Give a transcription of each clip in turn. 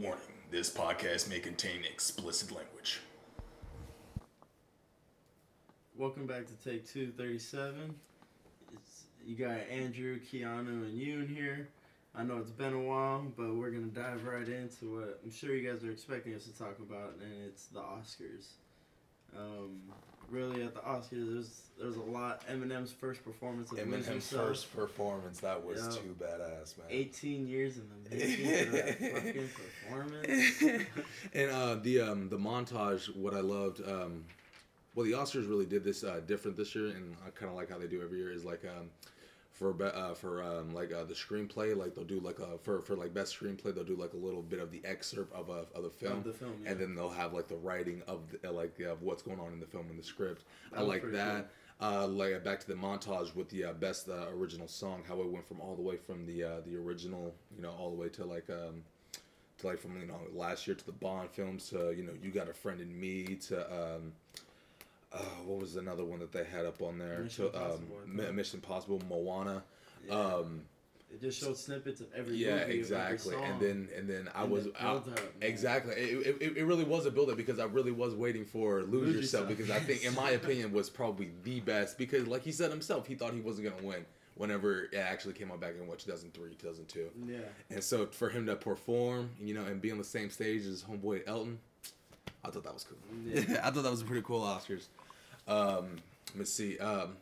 Warning this podcast may contain explicit language. Welcome back to Take Two Thirty Seven. It's you got Andrew, Keanu, and you in here. I know it's been a while, but we're gonna dive right into what I'm sure you guys are expecting us to talk about, and it's the Oscars. Um, really, at the Oscars, there's there's a lot. Eminem's first performance of Eminem's first performance, that was Yeah. too badass, man. 18 years in the making for that fucking performance. and uh, the um, the montage, what I loved, um, well, the Oscars really did this uh, different this year, and I kind of like how they do every year. Is like um, for uh, for um, like uh, the screenplay, like they'll do like a for for like best screenplay, they'll do like a little bit of the excerpt of a of the film, Of the film, yeah. and then they'll have like the writing of the, uh, like of what's going on in the film and the script. That I like that. Uh, like back to the montage with the uh, best uh, original song, how it went from all the way from the uh, the original, you know, all the way to like um, to like from you know last year to the Bond films to you know you got a friend in me to um, uh, what was another one that they had up on there Mission to um, Impossible, Mission Impossible, Moana. Yeah. Um, it just showed snippets of every yeah, movie, of every exactly. And then and then I And was the out, exactly. It, it, it really was a build up because I really was waiting for lose, Lose yourself, Yourself, because I think in my opinion was probably the best because like he said himself he thought he wasn't gonna win whenever it actually came out back in what 2003 2002 Yeah. and so for him to perform you know and be on the same stage as homeboy Elton I thought that was cool Yeah. I thought that was a pretty cool Oscars um let's see um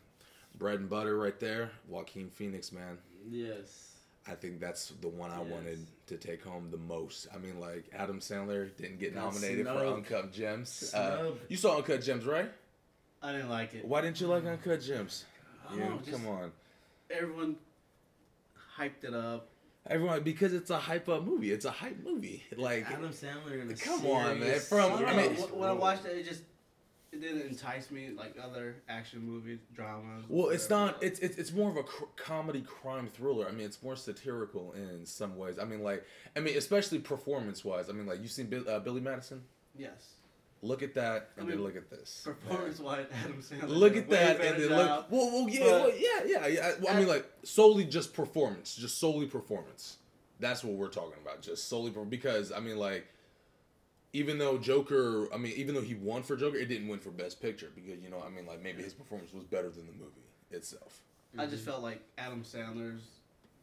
bread and butter right there Joaquin Phoenix man Yes. I think that's the one I Yes. wanted to take home the most. I mean, like Adam Sandler didn't get Got nominated for. Uncut Gems. Uh, you saw Uncut Gems, right? I didn't like it. Why didn't you like Uncut Gems? I You, don't just- come on, Everyone hyped it up. everyone, because it's a hype up movie. It's a hype movie. Like, Adam Sandler Come on, man, from- I, don't I know, mean- when I watched it, it just it didn't entice me like other action movies, dramas. well, it's not. It's it's, it's more of a cr- comedy crime thriller. I mean, it's more satirical in some ways. I mean, like, I mean, especially performance wise. I mean, like, you seen Bill, uh, Billy Madison? yes. Look at that, I and then mean, look at this. Performance wise, Adam Sandler. Look at that, and then job. look. Well, well, yeah, well, yeah, yeah, yeah. Well, I mean, like solely just performance, just solely performance. That's what we're talking about, just solely because I mean, like, even though Joker, I mean, even though he won for Joker, it didn't win for Best Picture because you know, I mean, like maybe his performance was better than the movie itself. I just felt like Adam Sandler's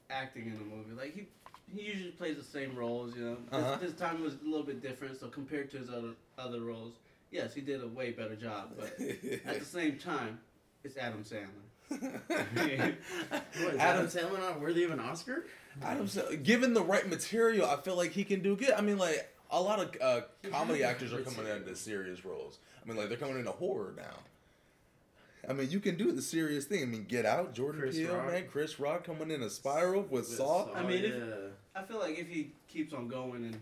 acting in the movie. Like he he usually plays the same roles, you know. This, Uh-huh. this time was a little bit different, so compared to his other other roles, yes, he did a way better job. But at the same time, it's Adam Sandler. What, is Adam Adam, Sandler not worthy of an Oscar? Adam, Sa- given the right material, I feel like he can do good. I mean, like a lot of uh, comedy actors are it's- coming into serious roles. I mean, like they're coming into horror now. I mean, you can do the serious thing. I mean, Get Out, Jordan Chris Peele, Rock. man, Chris Rock coming in a spiral with Saw. I mean, if- I feel like if he keeps on going and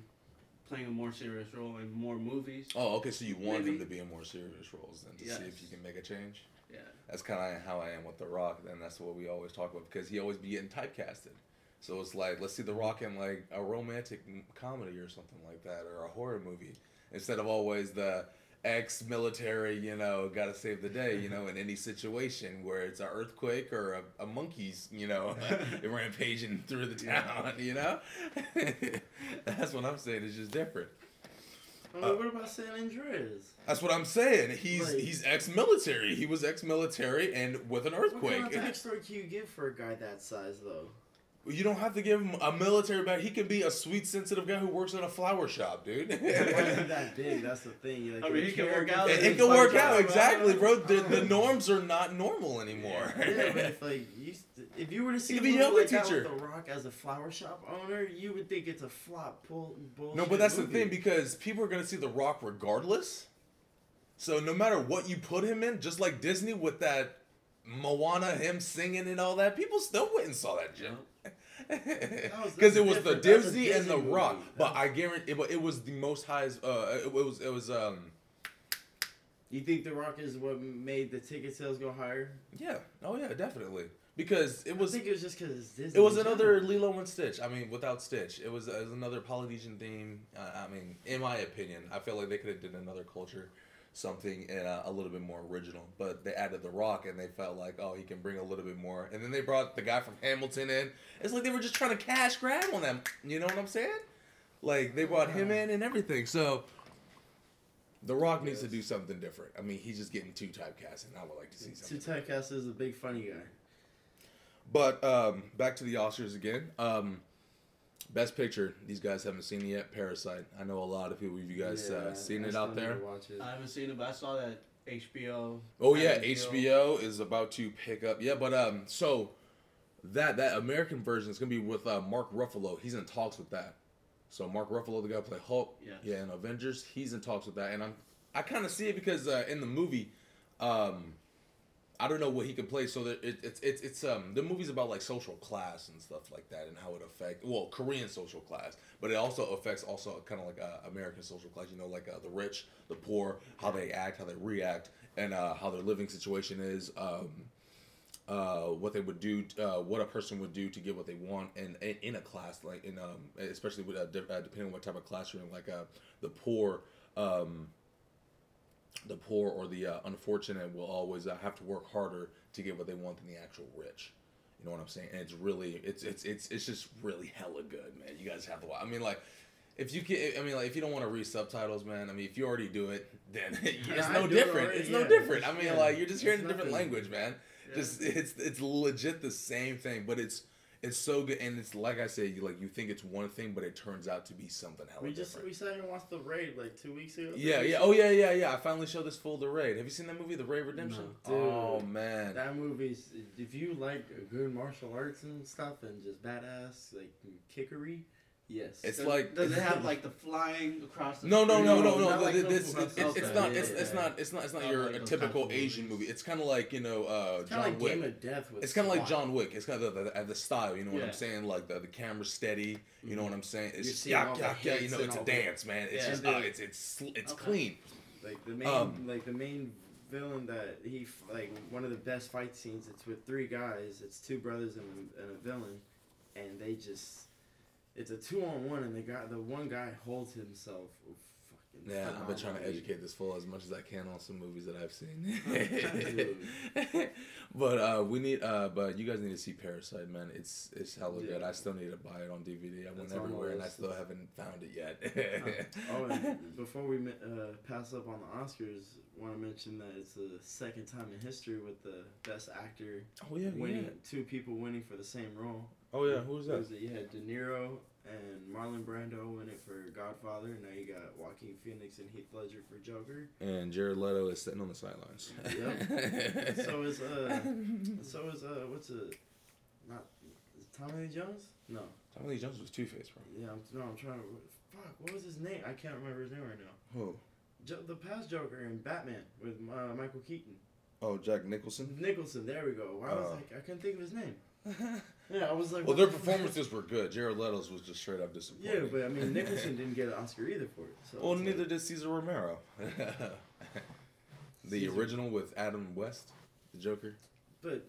playing a more serious role in more movies, Oh, okay. So you want him to be in more serious roles then to see if Yes. you can make a change. yeah. That's kind of how I am with The Rock. And that's what we always talk about because he always be getting typecasted. So it's like let's see The Rock in like a romantic comedy or something like that, or a horror movie, instead of always the ex-military, you know, got to save the day, you know, in any situation where it's an earthquake or a, a monkey's, you know, rampaging through the town, you know. that's what I'm saying. It's just different. I mean, Uh, what about San Andreas? That's what I'm saying. He's Like- he's ex-military. He was ex-military and with an earthquake. What earthquake. kind of backstory can you give for a guy that size, though? You don't have to give him a military back. He can be a sweet, sensitive guy who works in a flower shop, dude. Why is that big? That's the thing. Like, I mean, he can work out. it, it can work out exactly, bro. The, the norms are not normal anymore. Yeah, but if like you, if you were to see could a movie yoga like that teacher. with The Rock as a flower shop owner, you would think it's a flop. Bull, bullshit no, but that's the thing because people are gonna see The Rock regardless. So no matter what you put him in, just like Disney with that Moana, him singing and all that, people still went and saw that Jim. was- Because it was the different. That's a Disney and the Rock, movie. but I guarantee, but it was the most highest. Uh, it was it was um You think The Rock is what made the ticket sales go higher? yeah oh yeah definitely because it was I think it was just because it's Disney. It was another. Lilo and Stitch. I mean, without Stitch, it was, it was another Polynesian theme. Uh, I mean, in my opinion, I feel like they could have did another culture, something uh, a little bit more original. But they added The Rock, and they felt like, oh, he can bring a little bit more. And then they brought the guy from Hamilton in. It's like they were just trying to cash grab on them. You know what I'm saying? Like they brought him in and everything. So The Rock needs to do something different. I mean, he's just getting too typecast, and I would like to see Two something. typecast is a big funny guy. But um, back to the Oscars again. Um, Best Picture. These guys haven't seen it yet. Parasite. I know a lot of people. Have you guys Yeah, uh, seen I it out there? it. I haven't seen it, but I saw that HBO. Oh yeah, had a deal. HBO is about to pick up. Yeah, but um, so that that American version is gonna be with uh, Mark Ruffalo. He's in talks with that. So Mark Ruffalo, the guy who played Hulk, Yes. yeah, in Avengers, he's in talks with that, and I'm I kind of see it because uh, in the movie, um, I don't know what he could play. So that it, it's it's it's um the movie's about like social class and stuff like that, and how it affect well Korean social class, but it also affects also kind of like uh, American social class. You know, like uh, the rich, the poor, how they act, how they react, and uh, how their living situation is. Um, uh, what they would do, uh, what a person would do to get what they want, and in, in a class like in um, especially with uh, de- uh, depending on what type of class you're in, like uh, the poor, um, the poor or the uh, unfortunate will always uh, have to work harder to get what they want than the actual rich. You know what I'm saying? And it's really, it's it's it's it's just really hella good, man. You guys have to watch. I mean, like. If you can, I mean, like, if you don't want to read subtitles, man. I mean, if you already do it, then it's no different. already, It's no different. I mean, Yeah. like, you're just hearing It's a different nothing. language, man. Just it's it's legit the same thing, but it's it's so good, and it's like I said, you like you think it's one thing, but it turns out to be something hella We just different. we sat here and watched the raid like two weeks ago. yeah, yeah. Oh yeah, yeah, yeah. I finally showed this full The Raid. Have you seen that movie, The Raid Redemption? No. oh man. That movie's if you like good martial arts and stuff and just badass like kickery, yes. It's Does, like does it have like the flying across the no, no, no, no, No, no. not like this, it's, Hustle. it's, it's not. It's, it's not. It's not. It's not Not your like a typical Asian movies. movie. It's kind of like you know uh, kind John of like Wick. Game of Death with. It's kind of like John Wick. It's kind of the, the, the style, you know what I'm saying? Like the, the camera steady, you know what I'm saying? It's You're just seeing yeah, all the yeah, yeah. You know, it's a dance, man. It's just And uh, the- it's it's it's clean. Like the main, Um, like the main villain that he like one of the best fight scenes. It's with three guys. It's two brothers and a, and a villain, and they just. It's a two on one, and the guy, the one guy holds himself. Fucking Yeah, I've been trying to educate this fool as much as I can on some movies that I've seen. but uh, we need, uh, but you guys need to see Parasite, man. It's it's hella good. Yeah. I still need to buy it on DVD. I went That's everywhere and I still haven't found it yet. Oh, and before we uh, pass up on the Oscars, want to mention that it's the second time in history with the best actor oh yeah, winning, yeah. two people winning for the same role. Oh yeah, who was that? was it? You had De Niro and Marlon Brando win it for Godfather. Now you got Joaquin Phoenix and Heath Ledger for Joker. And Jared Leto is sitting on the sidelines. Yep. so is uh, so is uh, what's it? Not is it Tommy Lee Jones? No. Tommy Lee Jones was Two Face, bro. Yeah, I'm, no, I'm trying to. Fuck, what was his name? I can't remember his name right now. Who? Jo- the past Joker in Batman with uh, Michael Keaton. Oh, Jack Nicholson. Nicholson, there we go. Why was Oh. I, I couldn't think of his name. Yeah, I was like, well, their performances were good. Jared Leto's was just straight up disappointing. Yeah, but I mean, Nicholson didn't get an Oscar either for it. So well, neither like- did Cesar Romero. the Cesar- original with Adam West, the Joker. But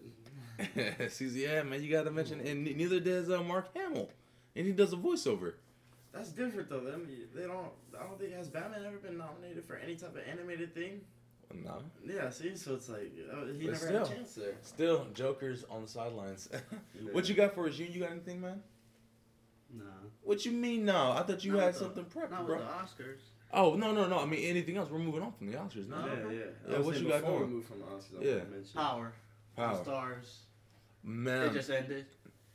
Cesar, yeah, man, you got to mention, and neither does uh, Mark Hamill, and he does a voiceover. that's different though. Them they don't. I don't think has Batman ever been nominated for any type of animated thing. No, Yeah, see, so it's like uh, he But never had a still. chance there. still Joker's on the sidelines. What you got for us? You you got anything, man? Nah. What you mean? No, I thought you Not had with the- something prepped, Not bro. with the Oscars. Oh no no no! I mean anything else? We're moving on from the Oscars now. No. Yeah, yeah. Yeah, what you got before going? We moved from the Oscars. I Yeah. wanted to mention. Power. The Power, Starz. man. It just ended.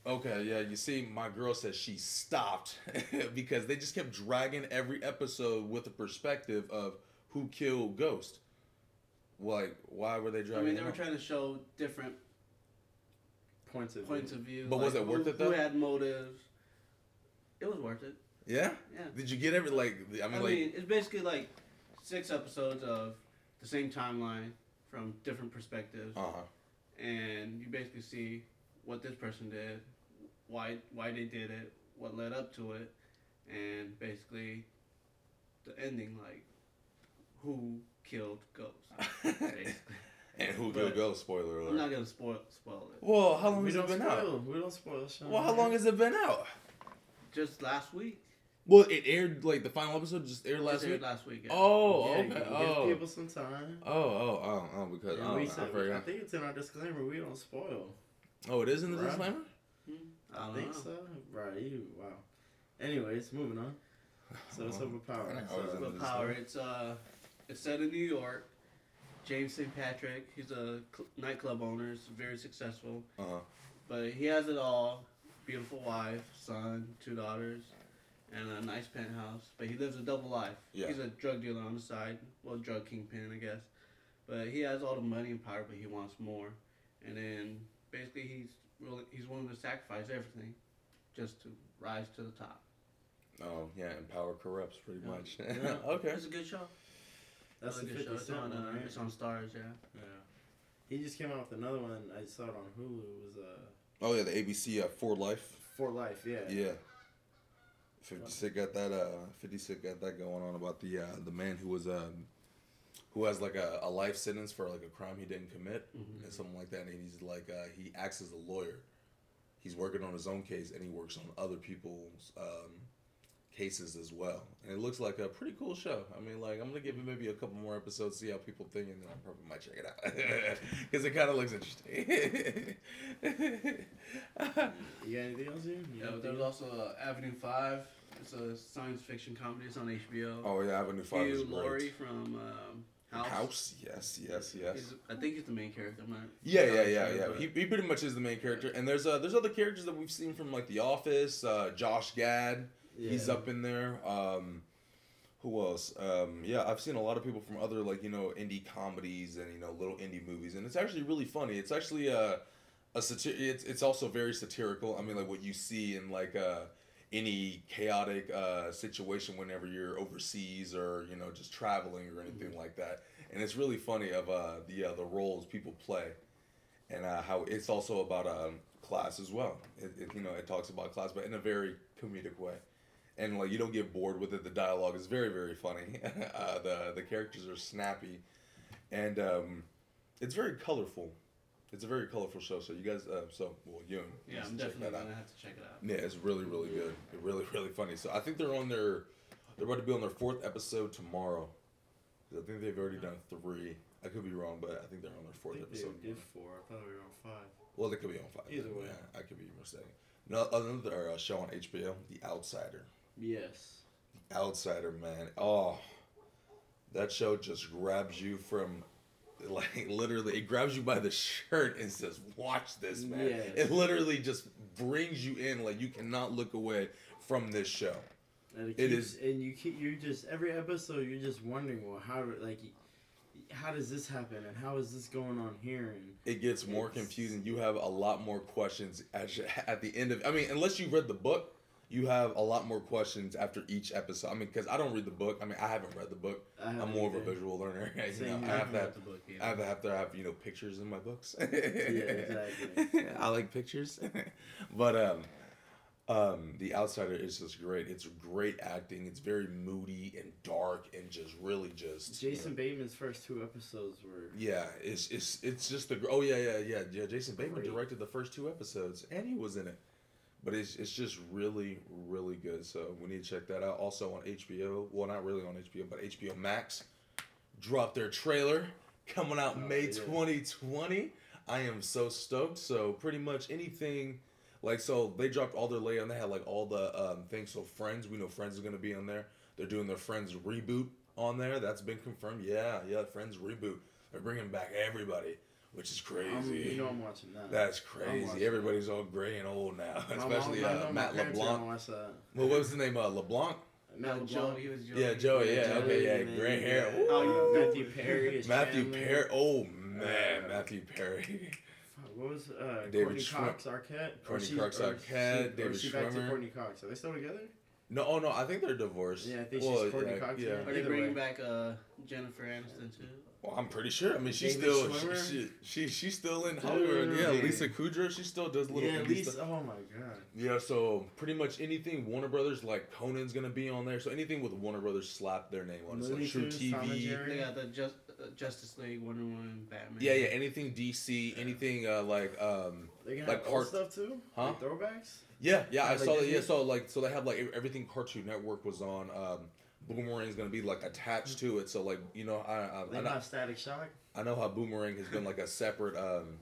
Okay, yeah, you see, my girl says she stopped because they just kept dragging every episode with the perspective of who killed Ghost. Like, why were they driving? I dragging? mean, they it were out? trying to show different Points of points view. of view. But was like it worth who, it, though? Who had motives? It was worth it. Yeah. Yeah. Did you get every like? I I mean, mean, like, it's basically like six episodes of the same timeline from different perspectives, uh huh. and you basically see what this person did, why why they did it, what led up to it, and basically the ending, like who killed Ghost. and who But- killed Ghost? Spoiler I'm alert. not gonna spoil spoil it. Well, how long We has it don't out? spoil. We don't spoil. Sean. Well, how long has it been out? Just last week. Well, it aired like the final episode just aired last Just aired week. Last week. yeah. Oh, Yeah, okay. Give Oh. people some time. oh, oh, oh, oh, because Yeah, oh, we I said, I forgot. think it's in our disclaimer. We don't spoil. Oh, it is in the Right. disclaimer. Hmm, I I think know. so. Right. You. Wow. Anyways, moving on. So it's overpowered. I So, was in But this power. one. It's uh, it's set in New York. James St. Patrick. He's a cl- nightclub owner. He's very successful. Uh-huh. But he has it all. Beautiful wife, son, two daughters, and a nice penthouse. But he lives a double life. Yeah. He's a drug dealer on the side. Well, drug kingpin, I guess. But he has all the money and power, but he wants more. And then basically he's really he's willing to sacrifice everything just to rise to the top. Oh yeah, and power corrupts pretty Yeah. much. Yeah. okay. It's a good show. That's the Really good 50 show. It's Cent on, one, uh, right? it's on Starz, yeah. Yeah. He just came out with another one. I saw it on Hulu. It was uh, Oh yeah, the ABC uh, For Life. For Life. Yeah. Yeah. Fifty Cent got that. Uh, Fifty Cent got that going on about the uh, the man who was um, who has like a, a life sentence for like a crime he didn't commit Mhm. and something like that. And he's like uh, he acts as a lawyer. He's working on his own case and he works on other people's um, cases as well. And it looks like a pretty cool show. I mean, like I'm gonna give it maybe a couple more episodes, see how people think, and then I probably might check it out because it kind of looks interesting. You got anything else here? You Yeah, but there's also uh, Avenue 5. It's a science fiction comedy. It's on HBO. oh yeah, Avenue Five is Hugh great. Laurie from um, House. House, yes, yes, yes. He's, I think he's the main character. I'm not Yeah, yeah, yeah, sure, yeah. but- He, he pretty much is the main character, and there's uh there's other characters that we've seen from like The Office. Uh, Josh Gad, he's up in there. Um, who else? Um, yeah, I've seen a lot of people from other like you know indie comedies and you know little indie movies, and it's actually really funny. It's actually a a satir- It's it's also very satirical. I mean, like what you see in like uh any chaotic uh, situation whenever you're overseas or you know just traveling or anything like that and it's really funny of uh, the uh, the roles people play and uh, how it's also about um, class as well it, it, you know it talks about class but in a very comedic way and like you don't get bored with it the dialogue is very very funny uh, the the characters are snappy and um, it's very colorful it's a very colorful show so you guys uh, so well you Yeah, I'm check definitely gonna have to check it out. Yeah, it's really, really good. Really, really funny. So I think they're on their, they're about to be on their fourth episode tomorrow. I think they've already done three. I could be wrong, but I think they're on their fourth I think they episode. did four. I thought we were on five. Well, they could be on five. Either way. yeah, I could be mistaken. No, another uh, show on HBO, The Outsider. Yes. Outsider, man. Oh, that show just grabs you from, like, literally, it grabs you by the shirt and says, "Watch this, man." Yes. It literally just brings you in, like you cannot look away from this show. And it, It keeps, is- and you keep you're just every episode you're just wondering well how like how does this happen and how is this going on here and it gets more confusing. You have a lot more questions at, at the end of. I mean, unless you read the book, you have a lot more questions after each episode. I mean, because I don't read the book. I mean, I haven't read the book. I I'm haven't more of a visual learner. you Same know. I I have haven't to have, book either. I have to have to have you know pictures in my books. yeah, exactly. I like pictures, but um. Um, the Outsider is just great. It's great acting. It's very moody and dark and just really just you know, Jason Bateman's first two episodes were Yeah, it's it's it's just the oh yeah yeah yeah yeah. Jason Bateman Great. directed the first two episodes and he was in it, but it's it's just really really good. So we need to check that out. Also on HBO, well not really on HBO, but HBO Max dropped their trailer coming out Oh, May yeah. twenty twenty. I am so stoked. So pretty much anything. Like so, they dropped all their layout. and They had like all the um, things. So Friends, we know Friends is gonna be on there. They're doing their Friends reboot on there. That's been confirmed. Yeah, yeah, Friends reboot. They're bringing back everybody, which is crazy. I'm, you know I'm watching that. That's crazy. watching Everybody's all gray and old now, My especially I uh, Matt parents are gonna LeBlanc. Well, what was the name? Uh, LeBlanc. Matt LeBlanc. Joey was Joey. Yeah, Joey. Yeah, Joey, okay, yeah, and gray you hair. got, Ooh. uh, Matthew Perry. is Matthew Perry. Oh man, Uh, Matthew Perry. What was uh, David Courteney Schwim- Cox Arquette? Or Courteney Cox or Arquette, she- David is she back to Schwimmer. Courteney Cox. Are they still together? No, oh no, I think they're divorced. Yeah, I think well, she's Courteney yeah, Cox. yeah. Are they bringing way. back uh, Jennifer Aniston too? Well, I'm pretty sure. I mean, she's David still Schwimmer? she, she she's still in Hollywood. Dude. Yeah, Lisa Kudrow. She still does little Yeah, Lisa. stuff. Oh my god. Yeah, so pretty much anything Warner Brothers, like Conan's gonna be on there. So anything with Warner Brothers, slap their name on it. So Looney True Tunes, Tom and TV. Jerry. They got the just, uh, Justice League, Wonder Woman, Batman. Yeah, yeah. Anything DC, anything uh, like um, They can Like have old stuff too. Huh? Like throwbacks. yeah, yeah. I saw that. Disney? Yeah, so like so they have like everything Cartoon Network was on. Um, Boomerang's gonna be like attached to it. So like you know I I, They I, know, Static Shock. I know how Boomerang has been like a separate um,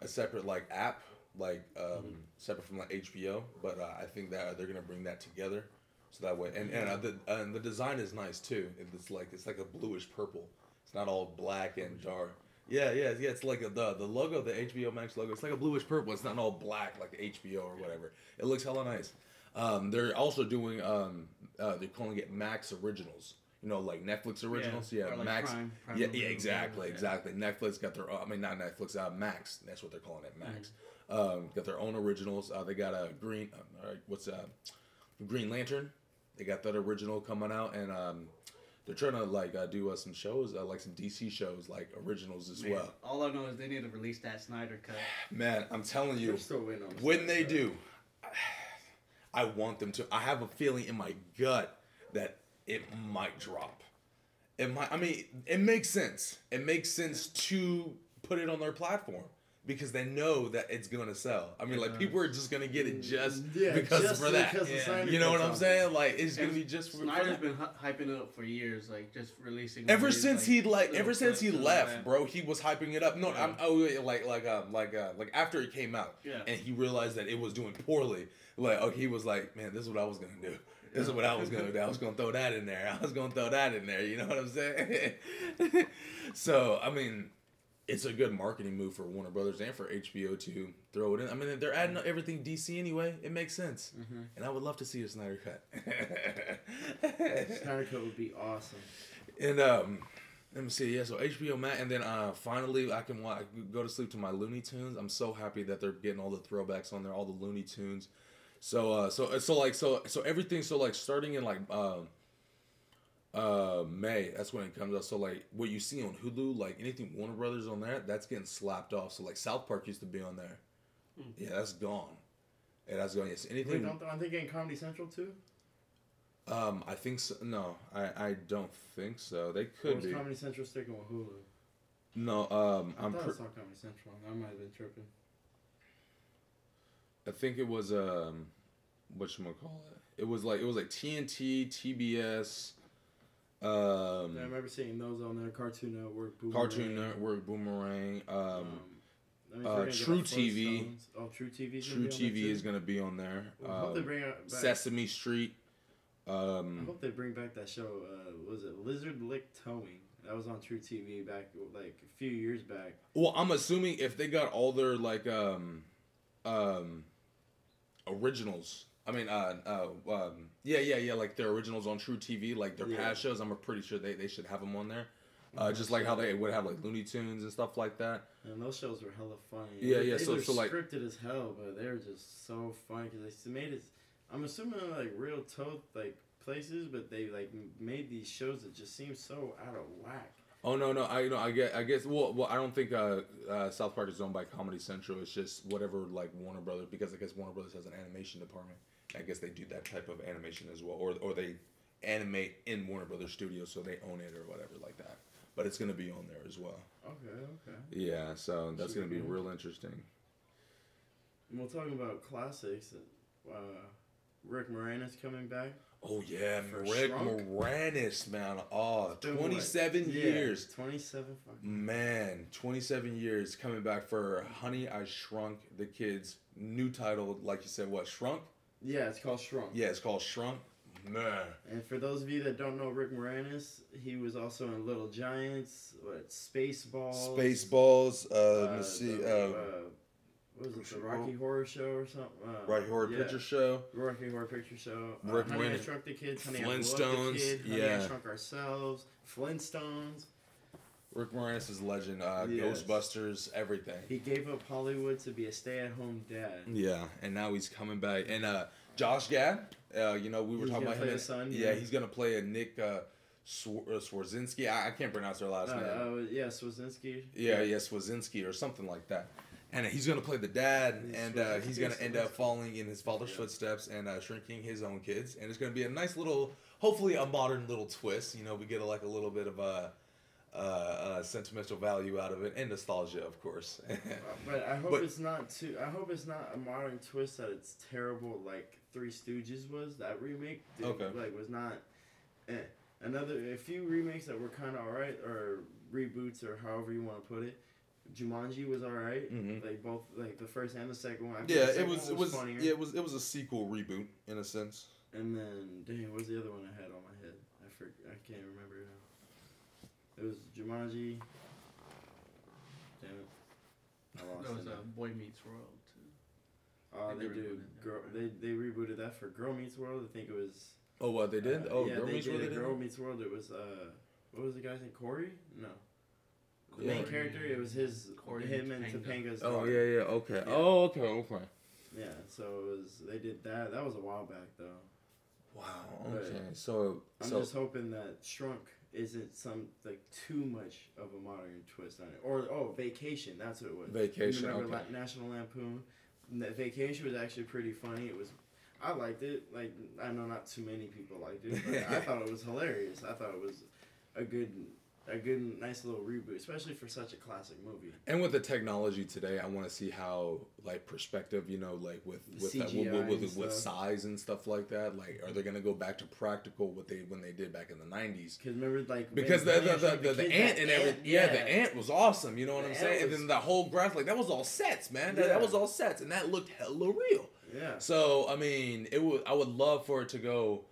a separate like app like um, Mm-hmm. separate from like HBO. But uh, I think that they're gonna bring that together. So that way, and and uh, the and the design is nice too. It's like it's like a bluish purple. It's not all black and dark. Yeah, yeah, yeah. It's like a, the the logo, the HBO Max logo. It's like a bluish purple. It's not all black like HBO or whatever. It looks hella nice. Um, they're also doing um, uh, they're calling it Max Originals. You know, like Netflix originals. Yeah, or like Max. Prime- Prime yeah, yeah, exactly, yeah. exactly. Netflix got their. I mean, not Netflix. Uh, Max. That's what they're calling it. Max. Mm. Um, got their own originals. Uh, they got a green. Uh, all right, what's uh, Green Lantern. They got that original coming out, and um, they're trying to like uh, do uh, some shows, uh, like some DC shows, like originals as Man, well. All I know is they need to release that Snyder cut. Man, I'm telling you, still on. when stuff, they so- do, I want them to. I have a feeling in my gut that it might drop. It might. I mean, it makes sense. It makes sense to put it on their platform because they know that it's gonna sell. I mean, like people are just gonna get it just Yeah, because just for that. because Yeah. You know what I'm saying? Like it's gonna be just for, for Snyder's that. been hy- hyping it up for years, like just releasing. Ever these, since he like, ever since he left, that. bro, he was hyping it up. No, Yeah. I'm oh like like uh like uh like after it came out, Yeah. and he realized that it was doing poorly. Like okay, he was like, man, this is what I was gonna do. This is what I was gonna do. I was gonna throw that in there. I was gonna throw that in there. You know what I'm saying? so I mean, it's a good marketing move for Warner Brothers and for HBO to throw it in. I mean, they're adding everything DC anyway. It makes sense, and I would love to see a Snyder cut. Snyder Cut would be awesome. And um, let me see. Yeah, so HBO Max, and then uh, finally I can wa- go to sleep to my Looney Tunes. I'm so happy that they're getting all the throwbacks on there, all the Looney Tunes. So uh, so so like so so everything. So like starting in like um. Uh, May. That's when it comes out. So like what you see on Hulu, like anything Warner Brothers on there, that's getting slapped off. So like South Park used to be on there. Yeah, that's gone. Yeah, that's gone. Yes, Wait, anything. don't, aren't they getting Comedy Central too? Um, I think so. No, I I don't think so. They could was be. Comedy Central sticking with Hulu? No, um, I I'm. thought Pre- I saw Comedy Central. I might have been tripping. I think it was um, what you call it? It was like it was like TNT, TBS, um, Yeah, I remember seeing those on there. Cartoon Network, Boomerang. Cartoon Network, Boomerang, um, Um, I mean, uh, if we're gonna get True TV. Oh, True TV. True TV is gonna be on there. I hope they Um, bring out Sesame Street. I Um, hope they bring back that show. Uh, was it Lizard Lick Towing? That was on True TV back like a few years back. well, I'm assuming if they got all their like um, um, originals. I mean, uh, uh, um, yeah, yeah, yeah, like their originals on True TV, like their Yeah. past shows. I'm pretty sure they, they should have them on there. Uh, just like how they would have like Looney Tunes and stuff like that. And those shows were hella funny. Yeah, They- yeah, They so- were so, like- scripted as hell, but they were just so funny because they made it. I'm assuming they're, like real toad like places, but they like made these shows that just seem so out of whack. Oh no, no, I you know I get I guess well, well I don't think uh, uh, South Park is owned by Comedy Central. It's just whatever like Warner Brothers because I guess Warner Brothers has an animation department. I guess they do that type of animation as well, or or they animate in Warner Brothers Studios, so they own it or whatever like that. But it's gonna be on there as well. Okay, okay. Yeah, so that's Should gonna be be real interesting. We're talking about classics. Uh, Rick Moranis coming back. Oh yeah, Rick Shrunk? Moranis, man. Oh, It's been, 27 yeah, years. Twenty-seven fucking. Man, 27 years coming back for Honey, I Shrunk the Kids. New title, like you said, what, Shrunk? Yeah, it's called Shrunk. Yeah, it's called Shrunk. Man. And for those of you that don't know Rick Moranis, he was also in Little Giants, what Spaceballs, Spaceballs, uh, uh, let me see, the, uh, uh, what was it, the Rocky Horror Show or something? Uh, Right Horror yeah, Picture Show. Rocky Horror Picture Show. Uh, Rick Honey, I Shrunk the Kids. Honey, I Flintstones, the Kid. Honey, yeah. I Shrunk Ourselves. Flintstones. Rick Moranis is a legend. Uh, Yes. Ghostbusters, everything. He gave up Hollywood to be a stay-at-home dad. Yeah, and now he's coming back. And uh, Josh Gad, uh, you know, we were He's talking about play him. son, yeah. yeah. he's gonna play a Nick uh, Swar- uh, Swarzinski. I-, I can't pronounce their last Uh, name. uh, yeah, Swazinski. Yeah, yeah, Swazinski or something like that. And he's gonna play the dad, He's and uh, he's gonna end up falling in his father's Yeah. footsteps and uh, shrinking his own kids. And it's gonna be a nice little, hopefully a modern little twist. You know, we get a, like a little bit of a, uh, uh, sentimental value out of it and nostalgia, of course. But I hope But- it's not too. I hope it's not a modern twist that it's terrible like Three Stooges was. That remake, dude, Okay. like was not. Eh. Another a few remakes that were kind of alright or reboots or however you want to put it. Jumanji was alright. Mhm. Like both like the first and the second one. I yeah, the it second was one it was funnier. yeah, it was it was a sequel reboot in a sense. And then, dang, what's the other one I had on my head? I for, I can't remember. It was Jumanji. Damn it. I lost There was it. a. Boy Meets World too. Oh, they they do. rebooted that, Girl, they they rebooted that for Girl Meets World. I think it was. Oh, what they did? uh, oh, yeah, Girl they Meets World. a they did? Girl Meets World. It was uh, what was the guy's name? Corey? No. The Yeah. main character. It was his Corey him and Topanga. Topanga's. Oh daughter. yeah, yeah. Okay. Yeah. Oh, okay, okay. Yeah. So it was. They did that. That was a while back though. Wow. But Okay. So, I'm so just hoping that Shrunk isn't some like too much of a modern twist on it. Or oh, Vacation. That's what it was. Vacation. Remember Okay. La- National Lampoon? That Vacation was actually pretty funny. It was. I liked it. Like I know not too many people liked it, but I thought it was hilarious. I thought it was a good, a good, nice little reboot, especially for such a classic movie. And with the technology today, I want to see how like perspective, you know, like with The with that, with, with, with size and stuff like that. Like, are they gonna go back to practical what they when they did back in the nineties? Cause remember, like Because the when the, Blanche the, the, the ant and everything, yeah, the ant was awesome. You know what The I'm saying? And then the whole graph, like that was all sets, man. That, that was all sets, and that looked hella real. Yeah. So I mean, it would I would love for it to go,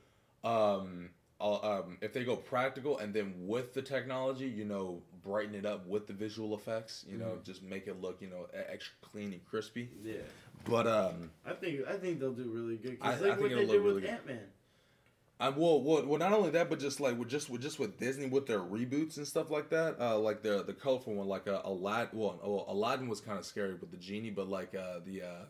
um, um, if they go practical and then with the technology, you know, brighten it up with the visual effects, you know, Mhm. just make it look, you know, extra clean and crispy. Yeah. But um, I think I think they'll do really good. I- Cause I look think what they look did really with good. Ant Man. I well, well, well, not only that, but just like with just with just with Disney with their reboots and stuff like that, uh, like the the colorful one, like uh, Aladdin. Well, well, Aladdin was kind of scary with the genie, but like uh, the uh,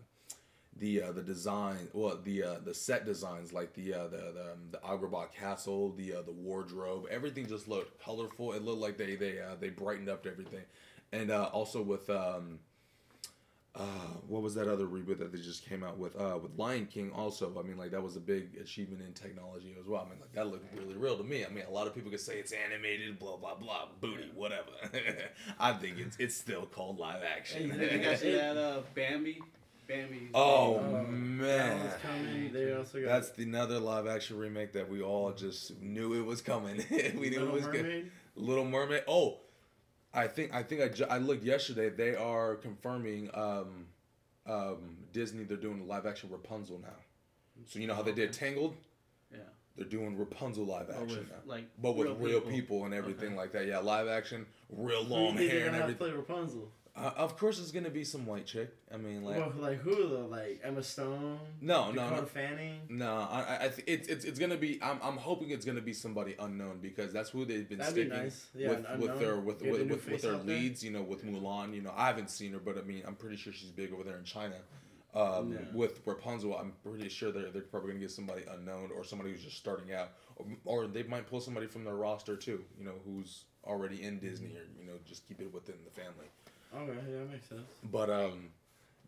the uh, the design, well, the uh, the set designs, like the uh, the the, um, the Agrabah castle, the uh, the wardrobe, everything just looked colorful. It looked like they they uh, they brightened up everything, and uh, also with um, uh, what was that other reboot that they just came out with? Uh, with Lion King, also. I mean, like that was a big achievement in technology as well. I mean, like that looked really real to me. I mean, a lot of people could say it's animated, blah blah blah, booty, whatever. I think it's it's still called live action. You guys see that uh, Bambi? Bambi. oh Uh, That man, coming. They also got that's the another live action remake that we all just knew it was coming. we knew Little it was good. Mermaid. Little Mermaid. Oh, I think I think I, ju- I looked yesterday. They are confirming um, um, Disney. They're doing live action Rapunzel now. So you know how they did Tangled. Yeah. They're doing Rapunzel live Or action with, now, like, but with real, people. and everything Okay. like that. Yeah, live action, real long hair and gonna have to everything. play Rapunzel? Uh, of course, it's gonna be some white chick. I mean, like well, like who though? Like Emma Stone? no, no, Dakota no. Fanning? No, I, I- th- it's it's it's gonna be. I'm, I'm hoping it's gonna be somebody unknown because that's who they've been That'd be sticking nice. Yeah, with with their with Get with, with, with their leads. You know, with Mulan. You know, I haven't seen her, but I mean, I'm pretty sure she's big over there in China. Um, Yeah. With Rapunzel, I'm pretty sure they're they're probably gonna get somebody unknown or somebody who's just starting out, or, or they might pull somebody from their roster too. You know, who's already in Disney or you know just keep it within the family. Okay, yeah, that makes sense. But um,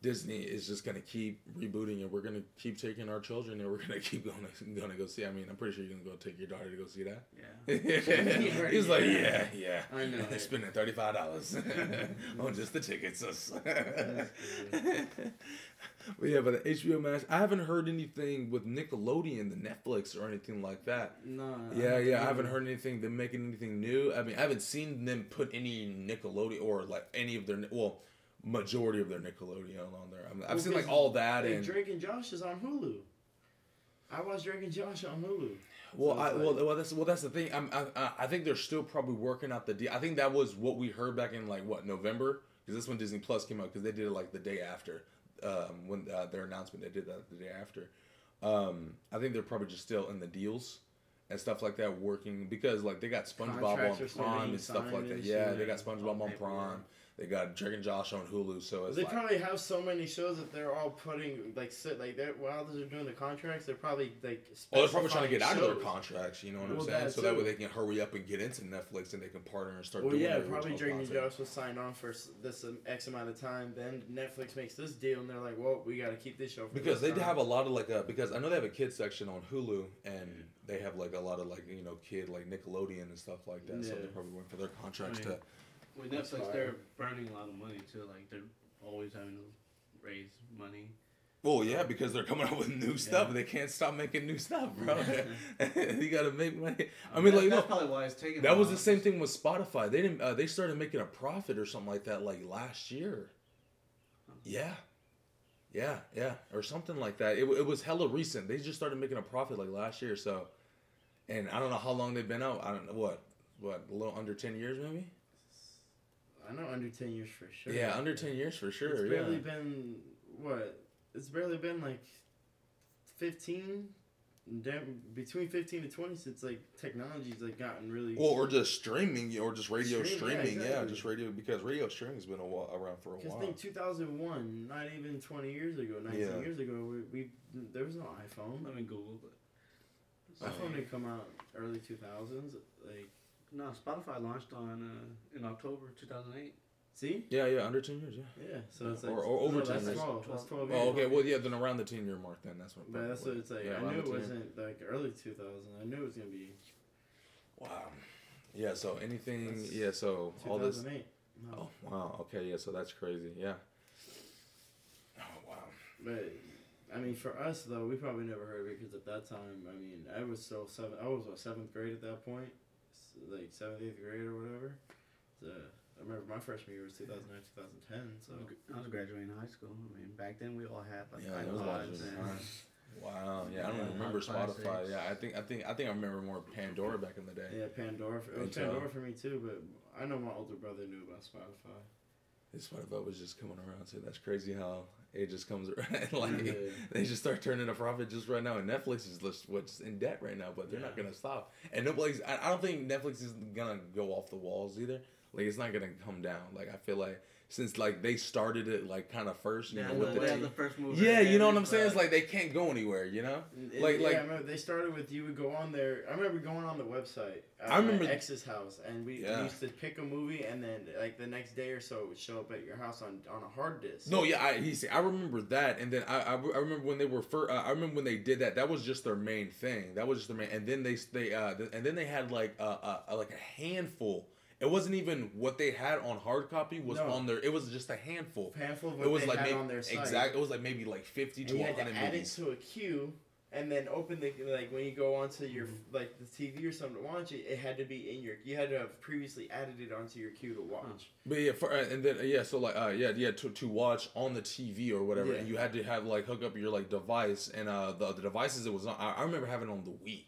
Disney is just gonna keep rebooting, and we're gonna keep taking our children, and we're gonna keep going gonna go see. I mean, I'm pretty sure you're gonna go take your daughter to go see that. Yeah. He's like, Yeah. yeah. I know They're Spending thirty five dollars on just the tickets. but yeah, but the HBO Max. I haven't heard anything with Nickelodeon, the Netflix, or anything like that. No. Yeah, yeah, I haven't heard anything. Them making anything new. I mean, I haven't seen them put any Nickelodeon or like any of their well, majority of their Nickelodeon on there. I mean, I've Well, seen like all that and Drake and Josh is on Hulu. I watched Drake and Josh on Hulu. well, So I, it's well, well, that's well, that's the thing. I'm, I, I- I think they're still probably working out the deal. I think that was what we heard back in like what November because that's when Disney Plus came out because they did it like the day after um, when uh, their announcement. They did that the day after. Um, I think they're probably just still in the deals and stuff like that working because like they got SpongeBob Contracts on Prime and stuff like that. and Yeah, they got SpongeBob on. Prime. They got Drake and Josh on Hulu. So it's they like, probably have so many shows that they're all putting like sit like they're while they're doing the contracts, they're probably like. Well, they're probably trying to get out of their contracts, you know what Well, I'm saying? So that way they can hurry up and get into Netflix and they can partner and start Well, doing yeah, probably Drake and. Josh was signed on for this um, X amount of time. Then Netflix makes this deal, and they're like, "Well, we got to keep this show." For Because this they time. have a lot of like a because I know they have a kids section on Hulu and they have like a lot of like you know kid like Nickelodeon and stuff like that. So they're probably waiting for their contracts I mean, to. With That's Netflix, fire. they're burning a lot of money too. Like they're always having to raise money. Well, yeah, because they're coming up with new stuff. Yeah. They can't stop making new stuff, bro. you gotta make money. I That- mean, like you that's know, probably why it's taking. that was the same thing with Spotify. They didn't. Uh, they started making a profit or something like that like last year. Yeah, Yeah, yeah, or something like that. It, it was hella recent. They just started making a profit like last year, so. And I don't know how long they've been out. I don't know what, what a little under ten years maybe. I know under ten years for sure. Yeah, under ten years for sure. It's yeah. barely been what? It's barely been like fifteen. Damn, between fifteen to twenty since like technology's like gotten really. Well, or just streaming, or just radio Stream, yeah, streaming. Yeah, exactly. just radio because radio streaming's been a while, around for a Because while. think 2001, not even 20 years ago, 19 Yeah. years ago, we, we there was no iPhone. Let me Google, but iPhone didn't come out early 2000s. Like, no, Spotify launched on uh, in October 2008. see? Yeah, yeah, under ten years. Yeah. Yeah, so it's like Or- or over no, 10 that's years. 12. That's 12 years. Oh, okay. Well, yeah. Then around the ten year mark, then that's what. But that's what it's like. Yeah, I knew it wasn't like early 2000. I knew it was gonna be Wow. Yeah. So anything. That's yeah. So all this. 2008. No. Oh wow. Okay. Yeah. So that's crazy. Yeah. Oh wow. But I mean, for us though, we probably never heard of it because at that time, I mean, I was still seven. I was what, seventh grade at that point, like seventh, eighth grade or whatever. So, I remember my freshman year was 2009, 2010. So I was graduating high school. I mean, back then we all had like Yeah, it was iPods and. Wow. Yeah. I don't Yeah, even remember. Spotify. Yeah. I think. I think. I think I remember more Pandora back in the day. yeah, Pandora. It was Pandora for me too, but I know my older brother knew about Spotify. This Spotify was just coming around. So that's crazy how it just comes around. like Yeah. they just start turning a profit just right now. And Netflix is just what's in debt right now, but they're not gonna stop. And nobody's. I, I don't think Netflix is gonna go off the walls either. Like it's not gonna come down. Like I feel like since like they started it like kind of first, you yeah, know, with the they had the first movie. yeah, you know what I'm saying? uh, It's like they can't go anywhere. You know? It- Like- yeah, like- I remember they started with you would go on there. I remember going on the website. At I remember- my ex's house, and we, Yeah. we used to pick a movie, and then like the next day or so, it would show up at your house on on a hard disk. No, yeah, I he said I remember that, and then I I, I remember when they were first. Uh, I remember when they did that. That was just their main thing. That was just their main. And then they they uh th- and then they had like uh, uh uh, like a handful. It wasn't even what they had on hard copy was No. on their. It was just a handful. handful of what It was they like had maybe on their site. exact. It was like maybe like fifty And to you had hundred to add movies. it to a queue, and then open the like when you go onto your Mm-hmm. like the TV or something to watch it. It had to be in your. You had to have previously added it onto your queue to watch. But yeah, for, uh, and then uh, yeah, so like uh, yeah, yeah, to, to watch on the TV or whatever, Yeah. and you had to have like hook up your like device, and uh, the the devices it was on. I, I remember having it on the Wii,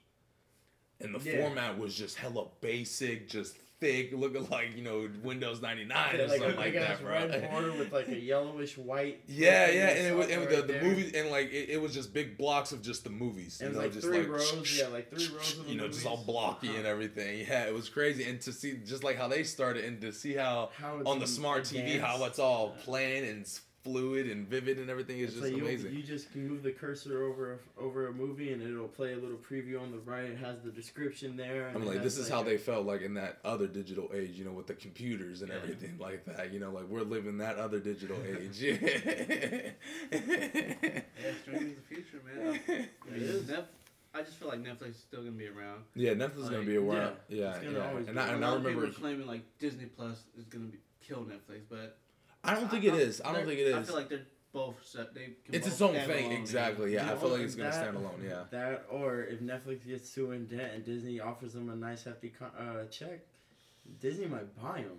and the Yeah. format was just hella basic, just thick, looking like you know Windows ninety nine or like something like that, bro. red border with like a yellowish white. Yeah, yeah, and it was and right the, the movies and like it, it was just big blocks of just the movies. And you it know, was like just three like rows, yeah, like three rows of the you know, just all movies. blocky and everything. Yeah, it was crazy, and to see just like how they started, and to see how How on the smart TV how it's all plain and fluid and vivid and everything is It's just like you- amazing. You, just can move the cursor over over a movie and it'll play a little preview on the right. It has the description there. and I'm like, this is how a- they felt like in that other digital age, you know, with the computers and Yeah. everything like that. You know, like we're living that other digital age. Yeah, streaming's the future, man. I, It is. Nef- I just feel like Netflix is still gonna be around. yeah, Netflix is gonna be around. yeah, Yeah, it's gonna yeah. always And be I, and a I lot of people remember. are claiming like Disney Plus is gonna be, kill Netflix, but I don't think it I- is. I don't think it is. I feel like they're both set. They can It's both its own thing, exactly. Yeah, I feel like it's gonna that- stand alone. Yeah. That or if Netflix gets too in debt and Disney offers them a nice hefty con- uh, check, Disney might buy them.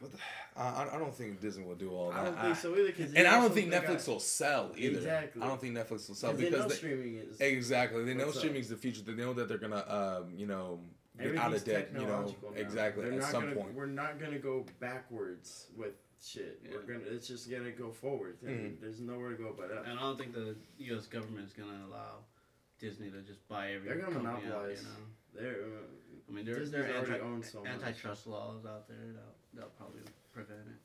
But the- I, I don't think Disney will do all that. I don't think so either. Cause And I don't think Netflix got- will sell either. Exactly. I don't think Netflix will sell 'cause they know because they, streaming is. exactly they know streaming is the future. They know that they're gonna um you know get out of debt. You know now. exactly They're at some gonna, point. We're not gonna go backwards with shit. We're gonna. It's just gonna go forward. Mm-hmm. There's nowhere to go but up. And I don't think the U.S. government is gonna allow Disney to just buy every. They're gonna company out, monopolize. you know? They're, uh, I mean, there's Disney's there already anti- owned so much. antitrust laws out there that that'll probably prevent it.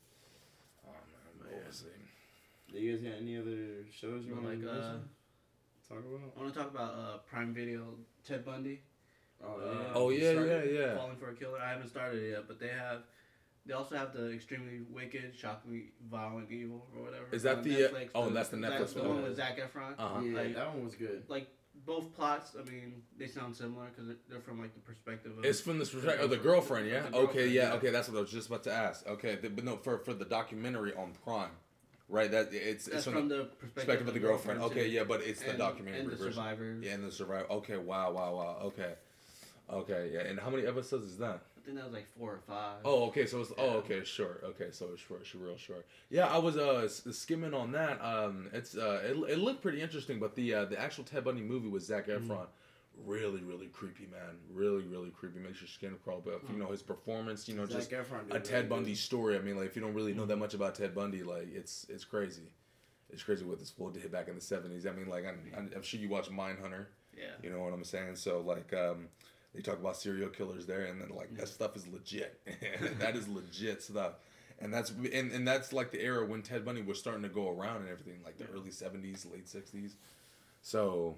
Oh man, But we'll yeah. see. do you guys got any other shows you want like, to uh, talk about? I want to talk about uh, Prime Video, Ted Bundy. Oh uh, yeah. Oh yeah, started yeah, yeah. Falling for a Killer. I haven't started it yet, but they have. They also have the extremely wicked, shockingly violent, evil, or whatever. Is that on the, uh, Netflix. oh, that's the Netflix the one. one with Zac Efron. Uh huh. yeah, like- that one was good. Like both plots, I mean, they sound similar because they're from like the perspective of. It's from the perspective of the girlfriend, yeah. The okay, girlfriend, yeah, yeah. okay. That's what I was just about to ask. Okay, th- but no, for for the documentary on Prime, right? That it's That's it's from, from the the perspective, perspective of the girlfriend. girlfriend, Okay, yeah, but it's the And- documentary and the version. survivors. Yeah, and the survivor. Okay, wow, wow, wow. Okay, Okay, yeah. And how many episodes is that? I think that was like four or five. Oh, okay. So it's oh, Yeah. okay, sure. Okay, so it's short, short, real short. Yeah, I was uh skimming on that. Um, it's uh it, it looked pretty interesting, but the uh, the actual Ted Bundy movie with Zac Efron, really, really creepy, man. Really, really creepy. Makes your skin crawl. But you know his performance, you know, Zac just Efron did a Ted really Bundy story. I mean, like if you don't really know that much about Ted Bundy, like it's it's crazy. It's crazy what this fool did back in the seventies. I mean, like I'm, I'm, I'm sure you watch Mindhunter. yeah. You know what I'm saying? So like, um, they talk about serial killers there, and then like that stuff is legit. that is legit stuff, and that's and, and that's like the era when Ted Bundy was starting to go around and everything, like the early '70s, late '60s. So.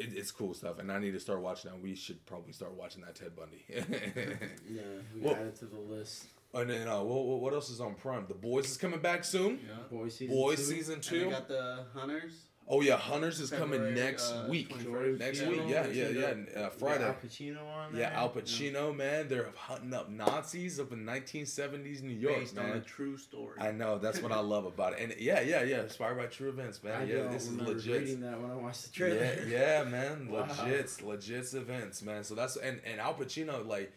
It, it's cool stuff, and I need to start watching that. We should probably start watching that Ted Bundy. Yeah, we Well- add it to the list. and then uh, what, what else is on Prime? The Boys is coming back soon. Yeah. Boy season Boys two. season And two. they got the hunters. Oh yeah, Hunters is coming next uh, week. Next Yeah. week, yeah, yeah, yeah. Uh, Friday. Al Pacino on there. Yeah, Al Pacino, man, they're hunting up Nazis up in 1970s New York, based on a true story. I know that's what I love about it, and yeah, yeah, yeah, inspired by true events, I man. Yeah, this is legit. reading that when I watched the trailer. Yeah, yeah, man, Wow. legit, legit events, man. So that's and and Al Pacino, like,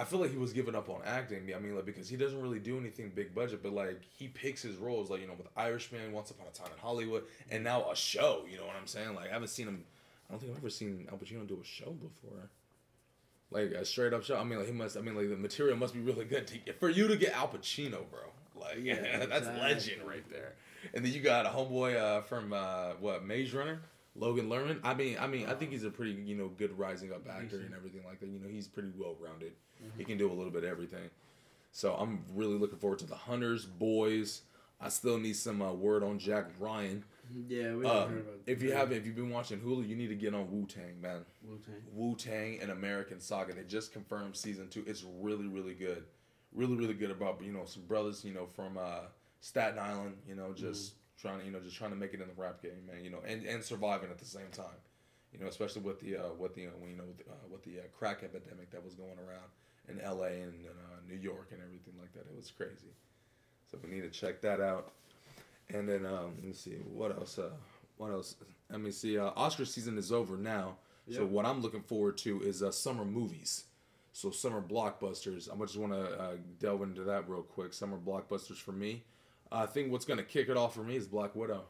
I feel like he was giving up on acting. I mean, like because he doesn't really do anything big budget, but like he picks his roles, like you know, with Irishman, Once Upon a Time in Hollywood, and now a show. You know what I'm saying? Like I haven't seen him. I don't think I've ever seen Al Pacino do a show before. Like a straight up show. I mean, like he must. I mean, like the material must be really good to get, for you to get Al Pacino, bro. Like, yeah, Yeah, that's legend right there. And then you got a homeboy uh, from uh, what Maze Runner, Logan Lerman. I mean, I mean, I think he's a pretty you know good rising up actor and everything like that. You know, he's pretty well rounded. He can do a little bit of everything. So I'm really looking forward to the Hunters, boys. I still need some uh, word on Jack Ryan. Yeah, we haven't Um, heard about if you haven't, if you've been watching Hulu, you need to get on Wu Tang, man. Wu Tang. Wu Tang and American Saga. They just confirmed season two. It's really, really good. Really, really good about you know some brothers you know from uh, Staten Island. You know, just trying to you know just trying to make it in the rap game, man. You know, and, and surviving at the same time. You know, especially with the uh, with the uh, you know with, uh, with the uh, crack epidemic that was going around in L.A. and uh, New York and everything like that. It was crazy. So we need to check that out. And then um, let me see what else. Uh, what else? Let me see. Uh, Oscar season is over now. So what I'm looking forward to is uh, summer movies. So summer blockbusters. I just want to uh, delve into that real quick. Summer blockbusters for me. I think what's going to kick it off for me is Black Widow.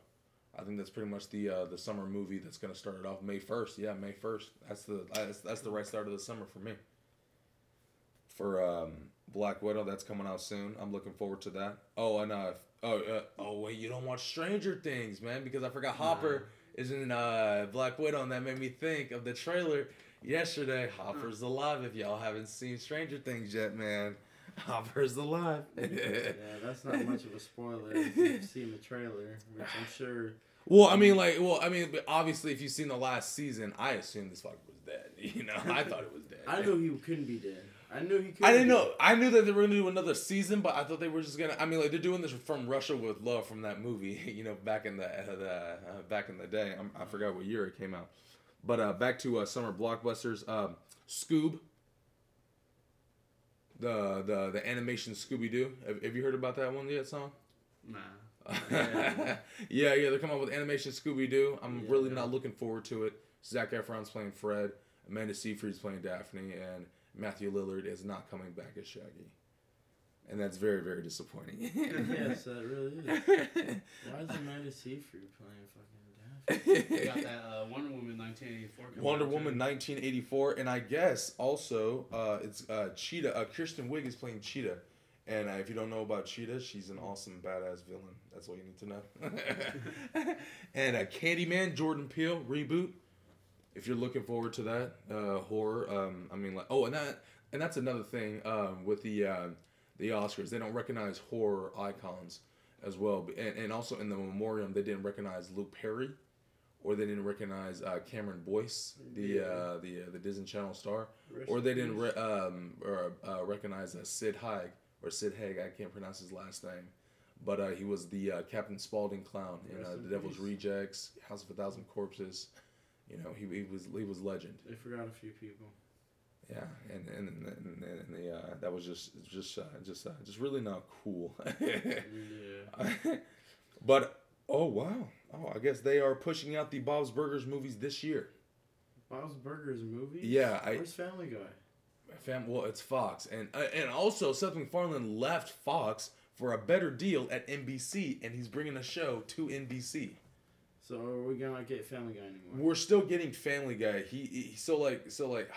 I think that's pretty much the uh, the summer movie that's going to start it off May first. Yeah, May first. That's the that's, that's the right start of the summer for me. For um, Black Widow, that's coming out soon. I'm looking forward to that. Oh, and uh, oh, uh, oh wait, you don't watch Stranger Things, man, because I forgot Hopper is in uh, Black Widow, and that made me think of the trailer yesterday. Hopper's alive. If y'all haven't seen Stranger Things yet, man, Hopper's alive. Yeah, that's not much of a spoiler if you've seen the trailer, which I'm sure. Well, I mean, like, well, I mean, obviously, if you've seen the last season, I assumed this fucker was dead. You know, I thought it was dead. I knew he couldn't be dead. I knew he couldn't. I didn't be. know. I knew that they were gonna do another season, but I thought they were just gonna. I mean, like they're doing this from Russia with Love from that movie. You know, back in the, uh, the uh, back in the day. I'm, I forgot what year it came out. But uh, back to uh, summer blockbusters. Um, Scoob. The the the animation Scooby Doo. Have, have you heard about that one yet, song? Nah. yeah, yeah, they're coming up with animation Scooby Doo. I'm Yeah. really not looking forward to it. Zac Efron's playing Fred, Amanda Seyfried's playing Daphne, and Matthew Lillard is not coming back as Shaggy. And that's very, very disappointing. yes, that really is. Why is Amanda Seyfried playing fucking? We got that uh, Wonder Woman 1984. Wonder Woman 1984, and I guess also uh, it's uh, Cheetah. Uh, Kirsten Wiig is playing Cheetah, and uh, if you don't know about Cheetah, she's an awesome badass villain. That's all you need to know. and uh, Candyman, Jordan Peele reboot. If you're looking forward to that uh, horror, um, I mean, like, oh, and that and that's another thing um, with the uh, the Oscars. They don't recognize horror icons as well, and, and also in the memoriam, they didn't recognize Luke Perry or they didn't recognize uh, Cameron Boyce, the Yeah. uh, the uh, the Disney Channel star, Rest or they didn't re- um, or uh, recognize uh, Sid Haig or Sid Haig. I can't pronounce his last name, but uh, he was the uh, Captain Spaulding clown in uh, in The Devil's peace. Rejects, House of a Thousand Corpses. You know, he, he was he was legend. They forgot a few people. Yeah, and and and, and, and the, uh, that was just just uh, just uh, just really not cool. Yeah. but oh wow, oh I guess they are pushing out the Bob's Burgers movies this year. Bob's Burgers movie. Yeah, I Where's Family Guy? fam. Well, it's Fox, and uh, and also Seth MacFarlane left Fox for a better deal at NBC, and he's bringing a show to NBC. So are we gonna get Family Guy anymore? We're still getting Family Guy. He, he so like so like.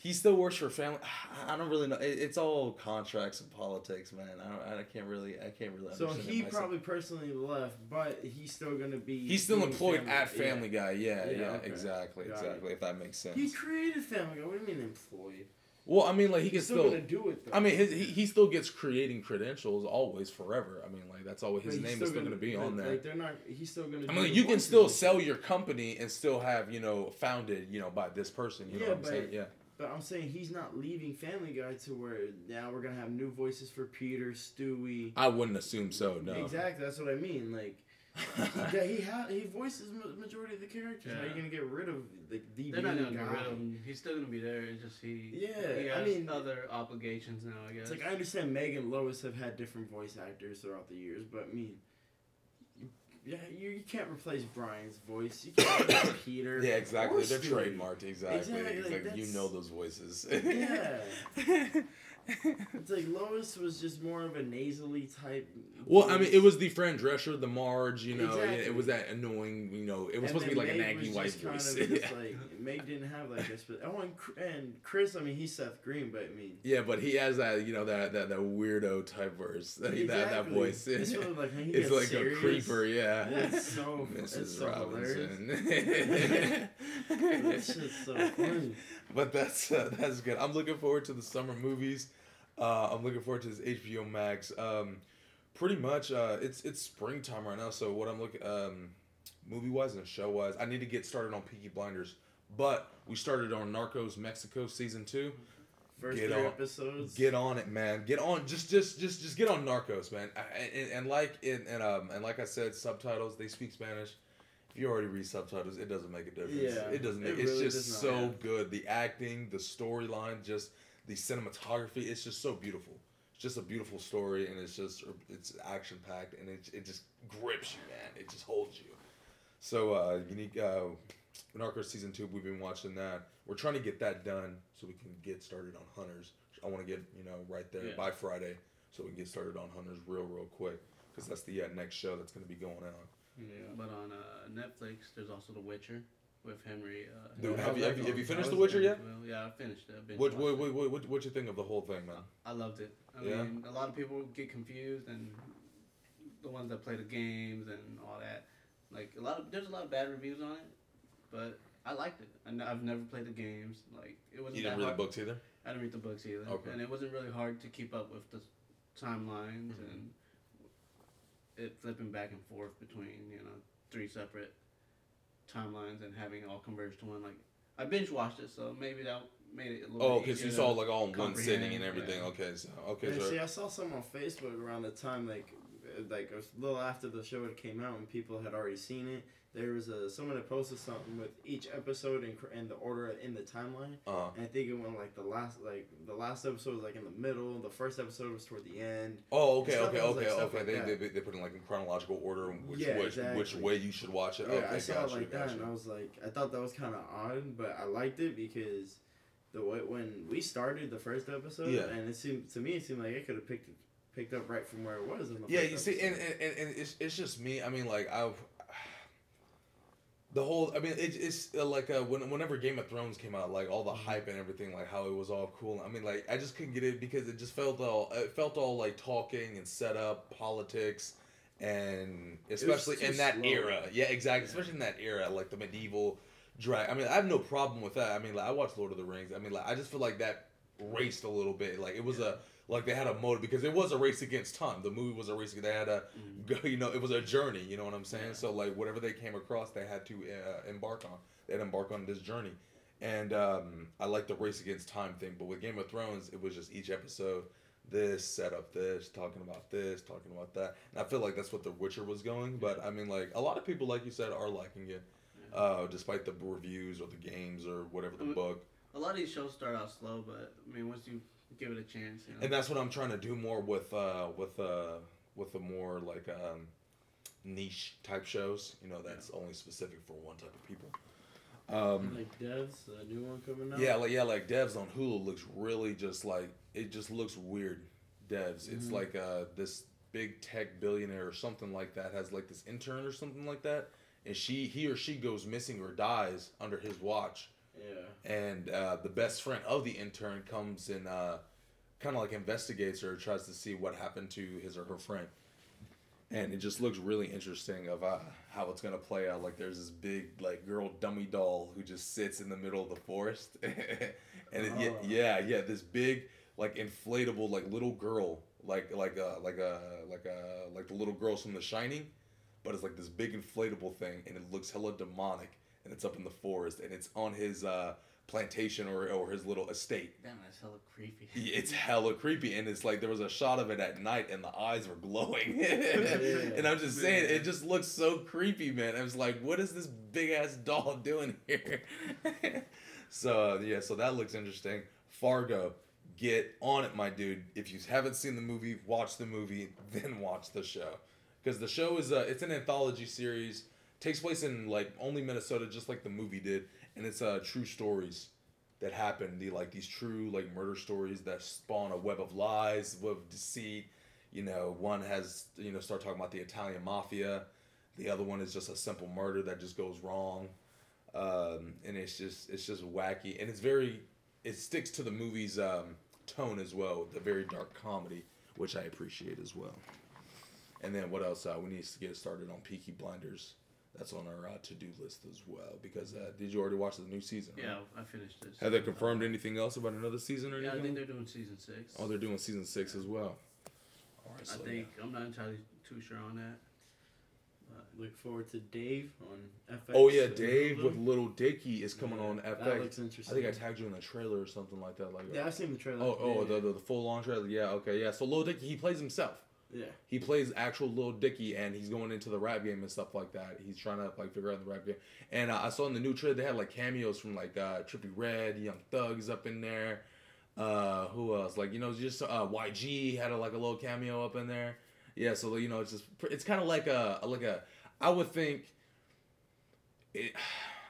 He still works for family. I don't really know. It's all contracts and politics, man. I don't, I can't really. I can't really. So he probably personally left, but he's still gonna be. He's still employed Family- at Family Guy. Yeah, Yeah, yeah, okay. exactly, Got it. exactly. If that makes sense. He created Family Guy. What do you mean employed? well, I mean, like he can still, still. gonna do it though. I mean, his, he he still gets creating credentials always forever. I mean, like that's always his he's name is still gonna be but, on there. Like they're not. He's still gonna. I do mean, you can still sell your company and still have you know founded you know by this person. You know Yeah, what I'm but- saying? Yeah. But I'm saying he's not leaving Family Guy to where now we're gonna have new voices for Peter, Stewie. I wouldn't assume so. No. Exactly. That's what I mean. Like. Yeah, he ha- he voices ma- majority of the characters. How are you Yeah. gonna get rid of the the They're not gonna get rid of him. He's still gonna be there. It's just he. Yeah, he I mean- other obligations now. I guess. It's like I understand Meg and Lois have had different voice actors throughout the years, but I mean, you- yeah, you, you can't replace Brian's voice. You can't replace Peter. Yeah, exactly. They're Stewie. trademarked. Exactly. Exactly, It's like, like, you know those voices. Yeah. It's like Lois was just more of a nasally type. Well, I mean, it was the Fran Drescher, the Marge, you know, Exactly. it was that annoying, you know, it was And supposed to be like a Meg naggy was white just kind voice. Of just yeah. like Meg didn't have like this, but oh, and, and Chris, I mean, he's Seth Green, but I mean, Yeah, but he has that, you know, that that, that weirdo type verse, that, that, that voice. It's like it's like serious. a creeper, yeah. It's so Mrs. it's so. Robinson. That shit's so funny. but that's uh, that's good. I'm looking forward to the summer movies. Uh, I'm looking forward to this HBO Max. Um, pretty much, uh, it's it's springtime right now. So what I'm looking, um, movie wise and show wise, I need to get started on Peaky Blinders. But we started on Narcos Mexico season two. First Get three on- episodes. Get on it, man. Get on. Just, just, just, just get on Narcos, man. I- And, and like, and, and um, and like I said, subtitles. They speak Spanish. If you already read subtitles, it doesn't make a difference. Yeah, it doesn't. it Make, it's just so good. The acting, the storyline, just the cinematography. It's just so beautiful. It's just a beautiful story, and it's just it's action packed, and it it just grips you, man. It just holds you. So uh, unique. Uh, Narcos season two, we've been watching that. We're trying to get that done so we can get started on Hunters. I want to get you know right there Yeah. by Friday, so we can get started on Hunters real real quick because that's the uh, next show that's going to be going on. Yeah. But on uh, Netflix, there's also The Witcher with Henry. Uh, Dude, have you have you, have you finished The Witcher yet? Well, yeah, I finished it. I What what, what, what, what what you think of the whole thing, man? I loved it. I Yeah? mean, a lot of people get confused, and the ones that play the games and all that, like a lot of there's a lot of bad reviews on it, but I liked it. And I've never played the games. Like it wasn't You didn't read the books either. I didn't read the books either, Okay. and it wasn't really hard to keep up with the timelines Mhm. and it flipping back and forth between you know three separate timelines and having it all converge to one. Like I binge watched it, so maybe that made it a little. Oh, because you saw like all in one sitting and everything. yeah. Okay, so okay, Yeah, so see, I saw some on Facebook around the time, like, uh, like a little after the show had came out, and people had already seen it. There was a someone that posted something with each episode in, cr- in the order in the timeline, uh, and I think it went like the last, like the last episode was like in the middle, the first episode was toward the end. oh, okay, okay, was, okay, stuff okay. like they, that. they they put in like in chronological order which Yeah, which which way you should watch it. Yeah, okay, I saw gotcha, it like that, and I was like, I thought that was kind of odd, but I liked it because the way when we started the first episode, Yeah. and it seemed to me it seemed like it could have picked picked up right from where it was in the Yeah, you see, and, and, and, and it's, it's just me. I mean, like I, the whole. I mean, it, it's uh, like uh, when, whenever Game of Thrones came out, like all the Mm-hmm. hype and everything, like how it was all cool. I mean, like I just couldn't get it because it just felt all. It felt all like talking and setup, politics, and especially in that slow. era. Yeah, exactly. Especially in that era, like the medieval drag. I mean, I have no problem with that. I mean, like I watched Lord of the Rings. I mean, like I just feel like that raced a little bit. Like it was a like they had a motive because it was a race against time. The movie was a race. Against they had a Mhm. go, you know, it was a journey. You know what I'm saying? Yeah. So like whatever they came across, they had to uh, embark on. They had to embark on this journey. And um, I like the race against time thing, but with Game of Thrones, it was just each episode, this set up this, talking about this, talking about that. And I feel like that's what The Witcher was going. But I mean, like a lot of people, like you said, are liking it, uh, despite the reviews or the games or whatever the Mm. book. A lot of these shows start out slow, but I mean, once you give it a chance, you know. and that's what I'm trying to do more with uh, with uh, with the more like um, niche type shows. You know, that's only specific for one type of people. Um, Like Devs, a new one coming out. yeah, like yeah, like Devs on Hulu looks really just like it just looks weird. Devs, it's Mhm. like uh this big tech billionaire or something like that has like this intern or something like that, and she he or she goes missing or dies under his watch, Yeah. and uh, the best friend of the intern comes and uh, kind of like investigates her, tries to see what happened to his or her friend, and it just looks really interesting of uh, how it's gonna play out. Like there's this big like girl dummy doll who just sits in the middle of the forest, and it, yeah, Oh. yeah, yeah, this big like inflatable like little girl, like like a like a like a like the little girls from The Shining, but it's like this big inflatable thing, and it looks hella demonic, and it's up in the forest, and it's on his uh, plantation or or his little estate. Damn, that's hella creepy. It's hella creepy, and it's like there was a shot of it at night, and the eyes were glowing. and I'm just saying, it just looks so creepy, man. I was like, what is this big ass doll doing here? so uh, yeah, so that looks interesting. Fargo, get on it, my dude. If you haven't seen the movie, watch the movie, then watch the show, because the show is a it's an anthology series. Takes place in like only Minnesota, just like the movie did, and it's uh true stories that happen. The like these true like murder stories that spawn a web of lies, web of deceit. You know, one has you know start talking about the Italian mafia. The other one is just a simple murder that just goes wrong, um, and it's just it's just wacky and it's very it sticks to the movie's um, tone as well, the very dark comedy, which I appreciate as well. And then what else? Uh, we need to get started on Peaky Blinders. That's on our uh, to do list as well. Because uh, did you already watch the new season? right? Yeah, I finished this. Have they confirmed anything else about another season or anything? Yeah, I think they're doing season six. oh, they're doing season six as well. All right, I so think I'm not entirely too sure on that. Look forward to Dave on FX. Oh yeah, Dave with Little Dicky is coming Yeah, on That FX. looks I think I tagged you in the trailer or something like that. Like, Yeah, I've seen the trailer. oh, oh, yeah, the, the the full long trailer. Yeah, okay, yeah. So Little Dicky, he plays himself. Yeah. He plays actual Little Dicky, and he's going into the rap game and stuff like that. He's trying to like figure out the rap game. And uh, I saw in the new trailer they had like cameos from like uh, Trippie Redd, Young Thugs up in there. Uh, who else? Like you know, just uh, YG had a, like a little cameo up in there. Yeah, so you know, it's just it's kind of like a like a I would think. It,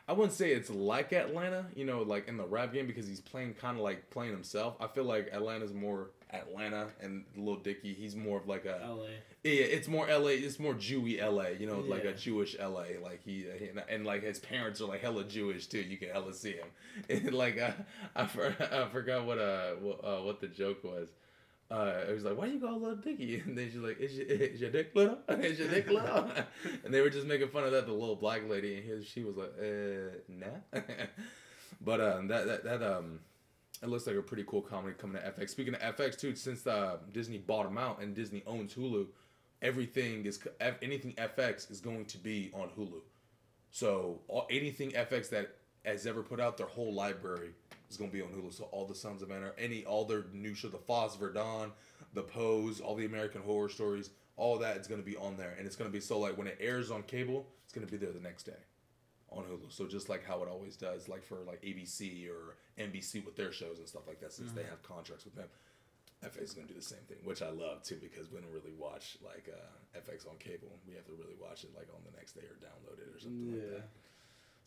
I wouldn't say it's like Atlanta, you know, like in the rap game because he's playing kind of like playing himself. I feel like Atlanta's more Atlanta and Lil Dicky, he's more of like a L.A. yeah, it's more LA. It's more Jewy LA. You know, like a Jewish LA. Like he and, and like his parents are like hella Jewish too. You can hella see him. And like uh, I for, I forgot what uh what, uh what the joke was. Uh, it was like, why you call a little Dicky? And then she's like, is your, is your dick little? Is your dick little? and they were just making fun of that. The little black lady, and his, she was like, uh, nah. but um, that that that um, it looks like a pretty cool comedy coming to FX. Speaking of FX too, since uh, Disney bought them out and Disney owns Hulu, everything is anything FX is going to be on Hulu. So all, anything FX that has ever put out, their whole library is going to be on Hulu. So all the Sons of Anarchy, any all their new show, the Fosse/Verdon, the Pose, all the American Horror Stories, all that is going to be on there, and it's going to be so like when it airs on cable, it's going to be there the next day on Hulu. So just like how it always does, like for like ABC or NBC with their shows and stuff like that, since they have contracts with them. FX is gonna do the same thing, which I love too because we don't really watch like uh, FX on cable. We have to really watch it like on the next day or download it or something like that.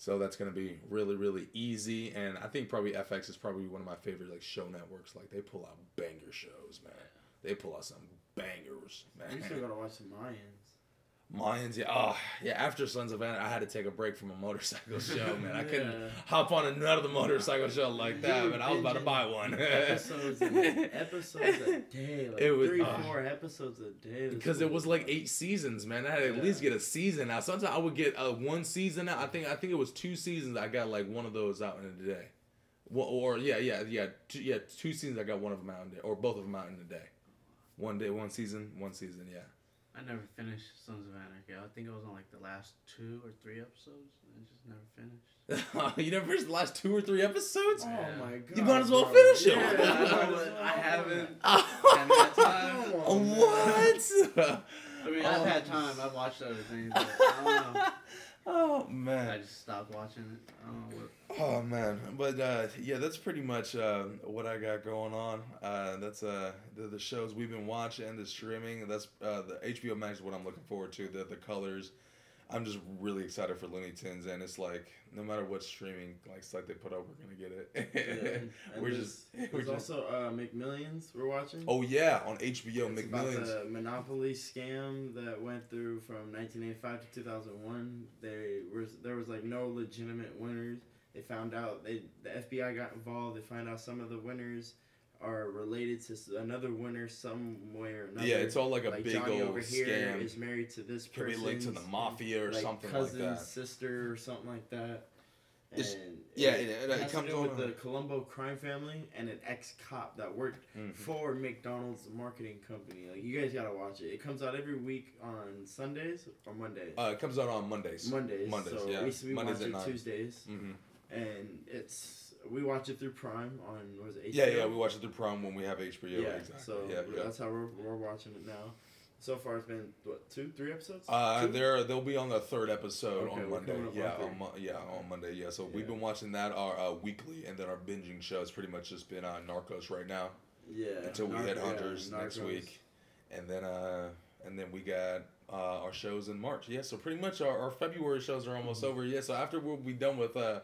So that's gonna be really really easy, and I think probably FX is probably one of my favorite like show networks. Like they pull out banger shows, man. They pull out some bangers, We man. still gotta watch the Mayans. Mayans, yeah, oh, yeah. After Sons of Anarchy, I had to take a break from a motorcycle show, man. I couldn't Yeah. hop on another motorcycle show like that, man. I was about to buy one. episodes, and episodes a day, like It was- three, uh, four episodes a day. Because it was like eight seasons, man. I had to at least get a season out. Sometimes I would get uh, one season out. I think I think it was two seasons. I got like one of those out in a day. Well, or yeah, yeah, yeah, two, yeah. Two seasons. I got one of them out in a day, or both of them out in a day. One day, one season, one season. Yeah. I never finished Sons of Anarchy. I think I was on like the last two or three episodes. and I just never finished. you never finished the last two or three episodes? Oh Yeah. my god! You might as well bro. finish it. Yeah, Yeah, I I, might know, as but well. I haven't. Oh, time- Come on, man. what? I mean, Oh. I've had time. I've watched other things. But I don't know. oh man! I just stopped watching it. What. Oh man, but uh, yeah, that's pretty much uh, what I got going on. Uh, that's uh, the, the shows we've been watching, the streaming. That's uh, the HBO Max is what I'm looking forward to. The the colors. I'm just really excited for Looney Tunes, and it's like no matter what streaming like site they put up, we're gonna get Yeah, it. and we're there's, just we're just. also uh, McMillions we're watching. Oh yeah, on HBO, it's about McMillions. the Monopoly scam that went through from 1985 to 2001. They was there was like no legitimate winners. They found out they the FBI got involved. They find out some of the winners are related to another winner some way or another. Yeah, it's all like a like big Johnny old over here scam. is married to this person. Could be linked to the mafia or like something like cousin, that. sister, or something like that. And It's- yeah, it, it- it has comes to do with the Colombo crime family and an ex cop that worked Mhm. for McDonald's marketing company. Like you guys gotta watch it. It comes out every week on Sundays or Mondays. Uh, it comes out on Mondays. Mondays. Mondays, so yeah. we, we Mondays watch at it. Tuesdays, hmm and it's we watch it through Prime on what is it? Yeah, HBO? yeah, yeah, we watch it through Prime when we have HBO. Yeah, exactly. so yeah, yeah. that's how we're, we're watching it now. So far, it's been what two, three episodes? Uh, Two? they're they'll be on the third episode Okay, on Monday. coming up on Yeah, on Mo- yeah on Monday. Yeah, so we've been watching that our uh, weekly, and then our binging show has pretty much just been uh, Narcos right now yeah. until we Narc- hit yeah, Hunters next week, and then uh and then we got uh, our shows in March. Yeah, so pretty much our, our February shows are almost Mm-hmm. over. Yeah, so after we'll be done with uh,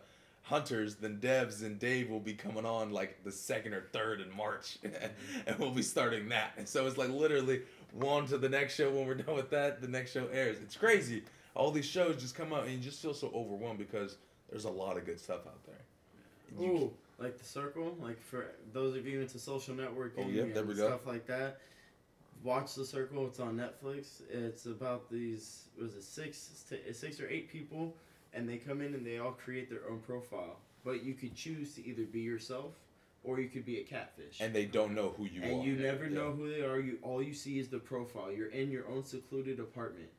Hunters, then Devs and Dave will be coming on like the second or third in March, and we'll be starting that. And so it's like literally one to the next show. When we're done with that, the next show airs. It's crazy. All these shows just come out, and you just feel so overwhelmed because there's a lot of good stuff out there. You- Ooh, like the circle, like for those of you into social networking Oh, and we go. stuff like that. Watch the circle. It's on Netflix. It's about these was it six six or eight people, and they come in and they all create their own profile. But you could choose to either be yourself, or you could be a catfish. and they don't know who you and are. And you never Yeah. know who they are. You all you see is the profile. You're in your own secluded apartment.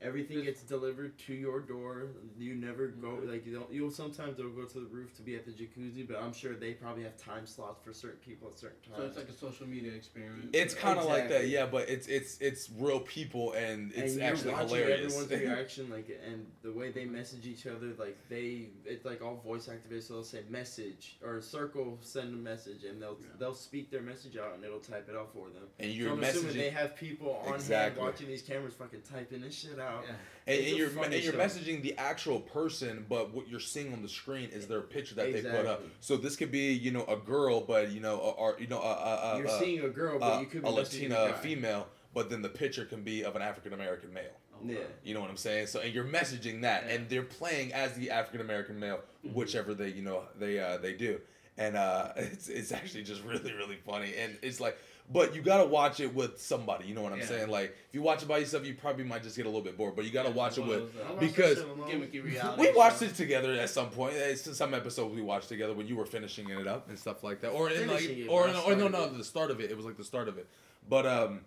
Everything gets delivered to your door. You never go Mm-hmm. like you don't. You'll sometimes they'll go to the roof to be at the jacuzzi, but I'm sure they probably have time slots for certain people at certain times. So it's like a social media experience. It's kind of like that, yeah, but it's it's it's real people and it's and actually you're watching hilarious. everyone's reaction, like, and the way they message each other, like they, it's like all voice activated. So they'll say message or circle, send a message, and they'll Yeah. they'll speak their message out, and it'll type it out for them. and you're so I'm assuming they have people on Exactly. hand watching these cameras, fucking typing this shit out. Yeah. and, and you're funny and you're show. messaging the actual person, but what you're seeing on the screen is their picture that they put up. So this could be you know a girl, but you know or, or you know a, a, a, You're a, seeing a girl, but a, you could be messaging Latina a female, but then the picture can be of an African American male. Oh, Yeah. You know what I'm saying? So and you're messaging that, Yeah. and they're playing as the African American male, Mm-hmm. whichever they you know they uh, they do, and uh, it's it's actually just really really funny, and it's like, but you gotta watch it with somebody. You know what I'm Yeah. saying? Like if you watch it by yourself, you probably might just get a little bit bored, but you gotta Yeah, watch it with. those, I watched Because- that shit alone. gimmicky reality. We watched it together at some point. It's some episodes we watched together when you were finishing it up and stuff like that, or in like, it, or, but I or no, no, the start of it. It was like the start of it, but um,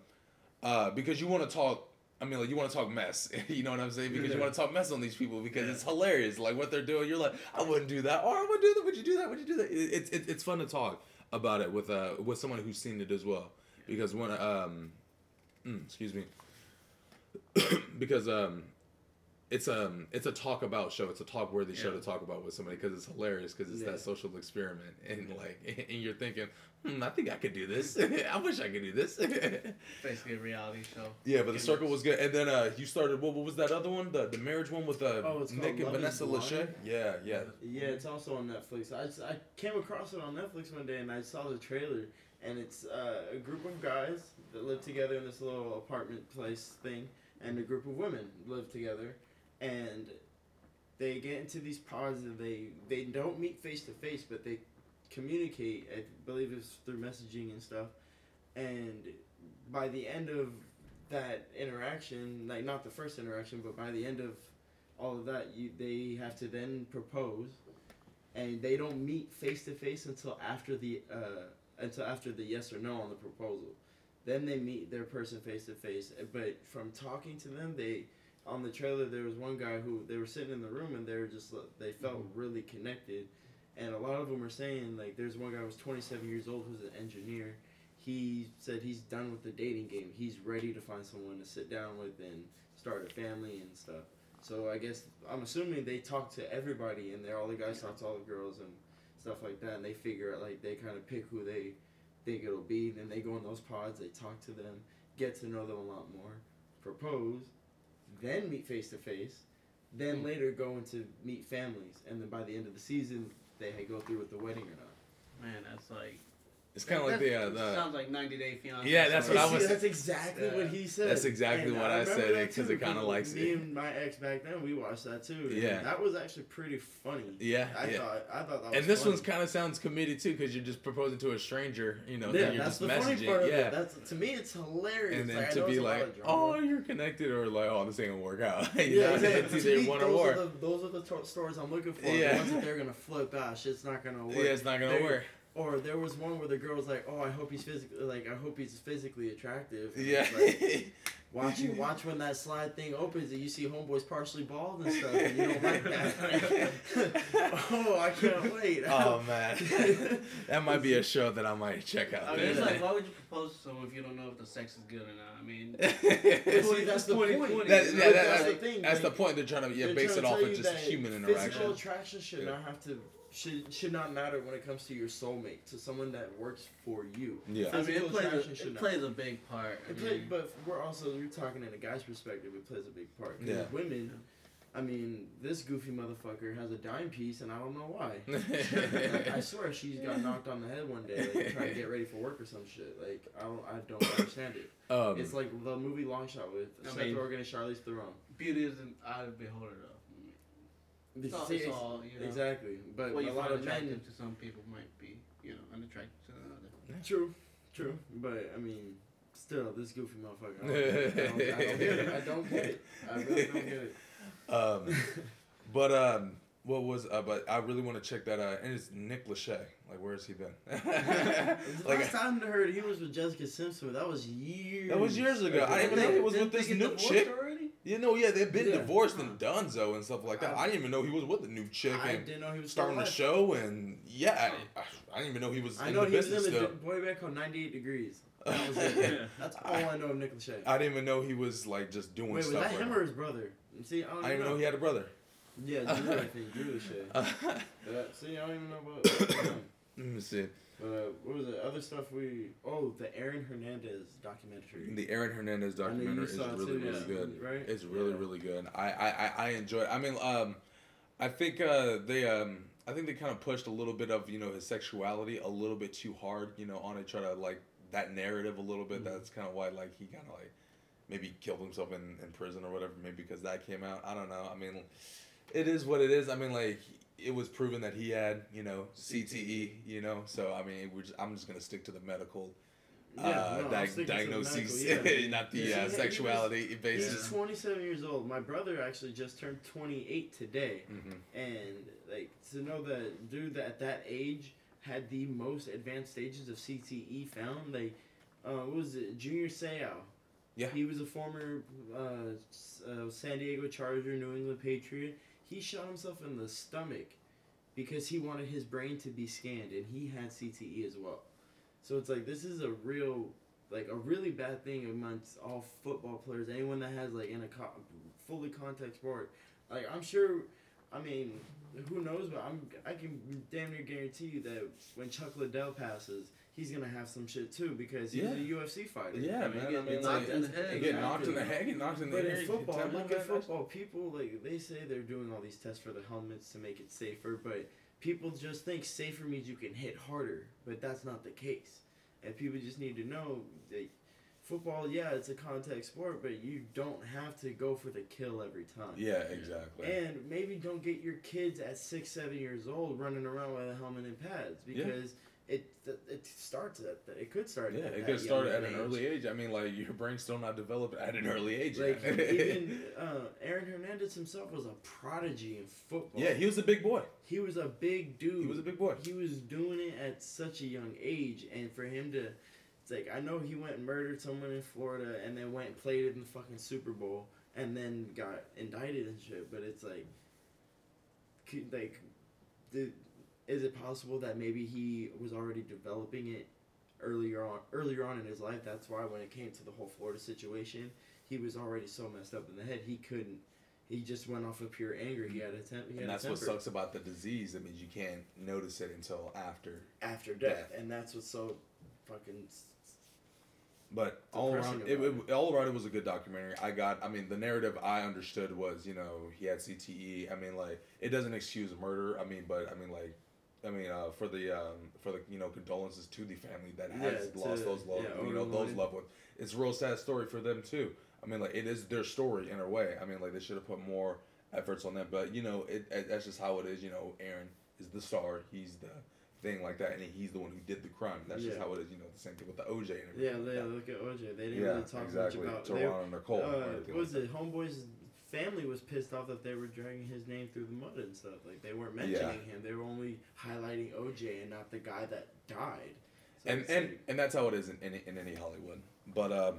uh, because you want to talk. I mean, like you want to talk mess. You know what I'm saying? Because you want to talk mess on these people because Yeah. it's hilarious. Like what they're doing. You're like, I wouldn't do that, or I would do that. Would you do that? Would you do that? It's it, it's fun to talk about it with uh with someone who's seen it as well. Because when um, mm, excuse me. because um, it's um it's a talk about show. It's a talk worthy show to talk about with somebody because it's hilarious because it's Yeah. that social experiment and like and you're thinking, hmm, I think I could do this. I wish I could do this. Basically a reality show. yeah, but the Gimmicks. circle was good. And then uh you started what, what was that other one? The the marriage one with uh Oh, it's Nick and Love Vanessa Lachey. Yeah, yeah. Yeah, it's also on Netflix. I, just- I came across it on Netflix one day and I saw the trailer, and it's uh, a group of guys that live together in this little apartment place thing, and a group of women live together, and they get into these pods and they they don't meet face to face, but they communicate. I believe it's through messaging and stuff, and by the end of that interaction, like not the first interaction, but by the end of all of that, you they have to then propose, and they don't meet face to face until after the uh, until after the yes or no on the proposal. Then they meet their person face to face. But from talking to them, they on the trailer there was one guy who they were sitting in the room and they were just they felt mm-hmm. really connected, and a lot of them were saying like there's one guy who was 27 years old who's an engineer. He said he's done with the dating game. He's ready to find someone to sit down with and start a family and stuff. So I guess I'm assuming they talk to everybody and they're All the guys talk to all the girls and stuff like that, and they figure out like they kind of pick who they think it'll be. Then they go in those pods, they talk to them, get to know them a lot more, propose, then meet face to face, then Hmm. later going to meet families, and then by the end of the season, they go through with the wedding or not. Man, that's like. It's kind of like the, uh, that the sounds like 90 Day Fiance. Yeah, that's what I See, was- That's exactly Yeah. what he said. That's exactly And what I remember said, that 'cause too, it kinda because likes me it. and my ex back then. We watched that too. Yeah. that was actually pretty funny. yeah, I yeah. thought. I thought that. was And this funny. one's kind of sounds committed too, because you're just proposing to a stranger, you know, Yeah, that you're that's just the messaging, funny part of yeah. it. That's to me, it's hilarious. and then like, to be it's a lot like, oh, you're connected, or like, oh, this ain't gonna work out. you Yeah, know, exactly. it's either one or those more. Are the, those are the stories I'm looking for. Yeah. The ones that they're gonna flip out. Shit's not gonna work. yeah, it's not gonna work. Or there was one where the girl was like, "Oh, I hope he's physically like I hope he's physically attractive." And Yeah. Like, watch you watch when that slide thing opens and you see homeboys partially bald and stuff, and you don't like that. oh, I can't wait. oh man, that might be a show that I might check out. I mean, it's like, why would you propose to someone if you don't know if the sex is good or not? I mean, See, that's the point. 2020. That- That's yeah, that- the thing. That's the point. They're trying to yeah, base it off of just that human Physical interaction. attraction should Yeah. not have to should should not matter when it comes to your soulmate, to someone that works for you. Yeah. I mean, it plays, attraction a, should it not. plays a big part. It play, mean, but we're also you're talking in a guy's perspective. It plays a big part. Yeah. Women, I mean, this goofy motherfucker has a dime piece, and I don't know why. I swear she's got knocked on the head one day, like trying to get ready for work or some shit. Like I don't, I don't understand it. um, It's like the movie Long Shot with I Seth mean- Rogen and Charlize Theron. beauty is an eye of the beholder, though. It's all, it's it's- all you know. Exactly, but what you a lot of attractive men. to some people might be, you know, unattractive to another. True, true, but I mean, still, this goofy motherfucker. I don't, I don't, I don't get it. I don't get it. I really don't get it. um, but um, what was uh, but I really want to check that out. And it's Nick Lachey. Like, where has he been? The like, last time I heard he was with Jessica Simpson, but that was years. That was years ago. I didn't even know Didn't he was with this new get chick. divorced Already? You know, yeah, they've been Yeah. divorced and Dunzo and stuff like that. I didn't even know he was with the new chick I and didn't know he was starting the show. And yeah, I, I didn't even know he was. I in know the he was in still. the boy band called 98 Degrees. That was it. That's all I know of Nick Lachey. I didn't even know he was like just doing Wait, was stuff. that right him now. or his brother? See, I don't, I didn't even know he had a brother. Yeah, Drew, I think Drew Lachey. Yeah, see, I don't even know about. Let me see. But uh, what was the Other stuff we. Oh, the Aaron Hernandez documentary. The Aaron Hernandez I know you documentary is really, too, really yeah. good. Right? It's really, Yeah. really good. I, I, I, enjoy it. I mean, um, I think uh, they, um, I think they kind of pushed a little bit of you know his sexuality a little bit too hard, you know, on it. Try to like that narrative a little bit. Mhm. That's kind of why like he kind of like maybe killed himself in, in prison or whatever. Maybe because that came out. I don't know. I mean, it is what it is. I mean, like it was proven that he had you know CTE. You know, so I mean, we're just, I'm just gonna stick to the medical. uh, no, di- sticking the diagnoses, medical, yeah. not the Yeah, uh, he- he was- sexuality He's 27 years old. My brother actually just turned 28 today. hmm And, like, to know that dude that at that age had the most advanced stages of CTE found, like, uh, what was it? Junior Seau. Yeah. He was a former uh, uh, San Diego Charger, New England Patriot. He shot himself in the stomach because he wanted his brain to be scanned, and he had CTE as well. So it's like this is a real, like a really bad thing amongst all football players. Anyone that has like in a co- fully contact sport, like I'm sure. I mean, who knows? But I'm I can damn near guarantee you that when Chuck Liddell passes, he's gonna have some shit too because he's Yeah. a UFC fighter. Yeah, I mean, man. get I mean, knocked like, in the head. you get knocked in the head, get knocked in the head. But in football, look at football. People like they say they're doing all these tests for the helmets to make it safer, but people just think safer means you can hit harder, but that's not the case. And people just need to know that football, yeah, it's a contact sport, but you don't have to go for the kill every time. Yeah, exactly. And maybe don't get your kids at six, seven years old running around with a helmet and pads Yeah. It it starts at the, it could start. yeah, at it could start at an age. early age. I mean, like your brain's still not developed at an early age. Like even uh, Aaron Hernandez himself was a prodigy in football. yeah, he was a big boy. he was a big dude. He was a big boy. He was doing it at such a young age, and for him to, it's like I know he went and murdered someone in Florida, and then went and played it in the fucking Super Bowl, and then got indicted and shit. But it's like, like, did, is it possible that maybe he was already developing it earlier on, earlier on in his life? That's why when it came to the whole Florida situation, he was already so messed up in the head he couldn't. He just went off of pure anger. He had a temp. He had And that's what sucks about the disease. That means you can't notice it until after. after death, Death. and that's what's so fucking But all around, it, it, all around, it was a good documentary. I got, I mean, the narrative I understood was, you know, he had CTE. I mean, like, it doesn't excuse murder. I mean, but I mean, like, I mean, uh, for the um, for the you know condolences to the family that has Yeah, lost to- those loved, yeah, you know, those loved ones. It's a real sad story for them too. I mean, like, it is their story in a way. I mean, like, they should have put more efforts on that. But you know, it, it that's just how it is. You know, Aaron is the star. He's the thing like that, and he's the one who did the crime. That's just how it is. You know, the same thing with the OJ and everything. Yeah, like they look at OJ. They didn't yeah, really talk exactly. much about. they- and Nicole. uh, what was like it? Homeboy's family was pissed off that they were dragging his name through the mud and stuff. Like they weren't mentioning him. They were only highlighting OJ and not the guy that died. So and and like- and that's how it is in any in any Hollywood. But um,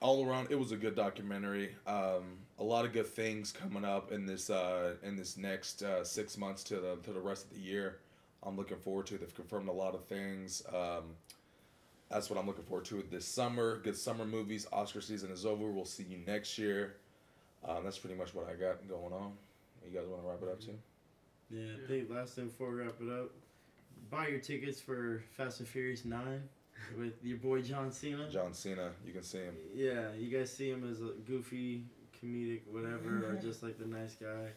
all around, it was a good documentary. Um, a lot of good things coming up in this uh, in this next uh, six months to the to the rest of the year. I'm looking forward to. They've confirmed a lot of things. Um, that's what I'm looking forward to this summer. Good summer movies. Oscar season is over. We'll see you next year. Um, that's pretty much what I got going on. You guys want to wrap it up too? yeah, Yeah. I think last thing before we wrap it up, buy your tickets for Fast and Furious Nine with your boy John Cena. John Cena, you can see him. Yeah, you guys see him as a goofy, comedic, whatever, or just like the nice guy.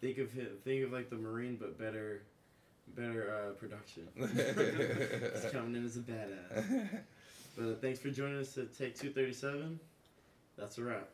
Think of him. Think of like the Marine, but better, better uh, production. He's coming in as a badass. But uh, thanks for joining us at Take Two Thirty Seven. That's a wrap.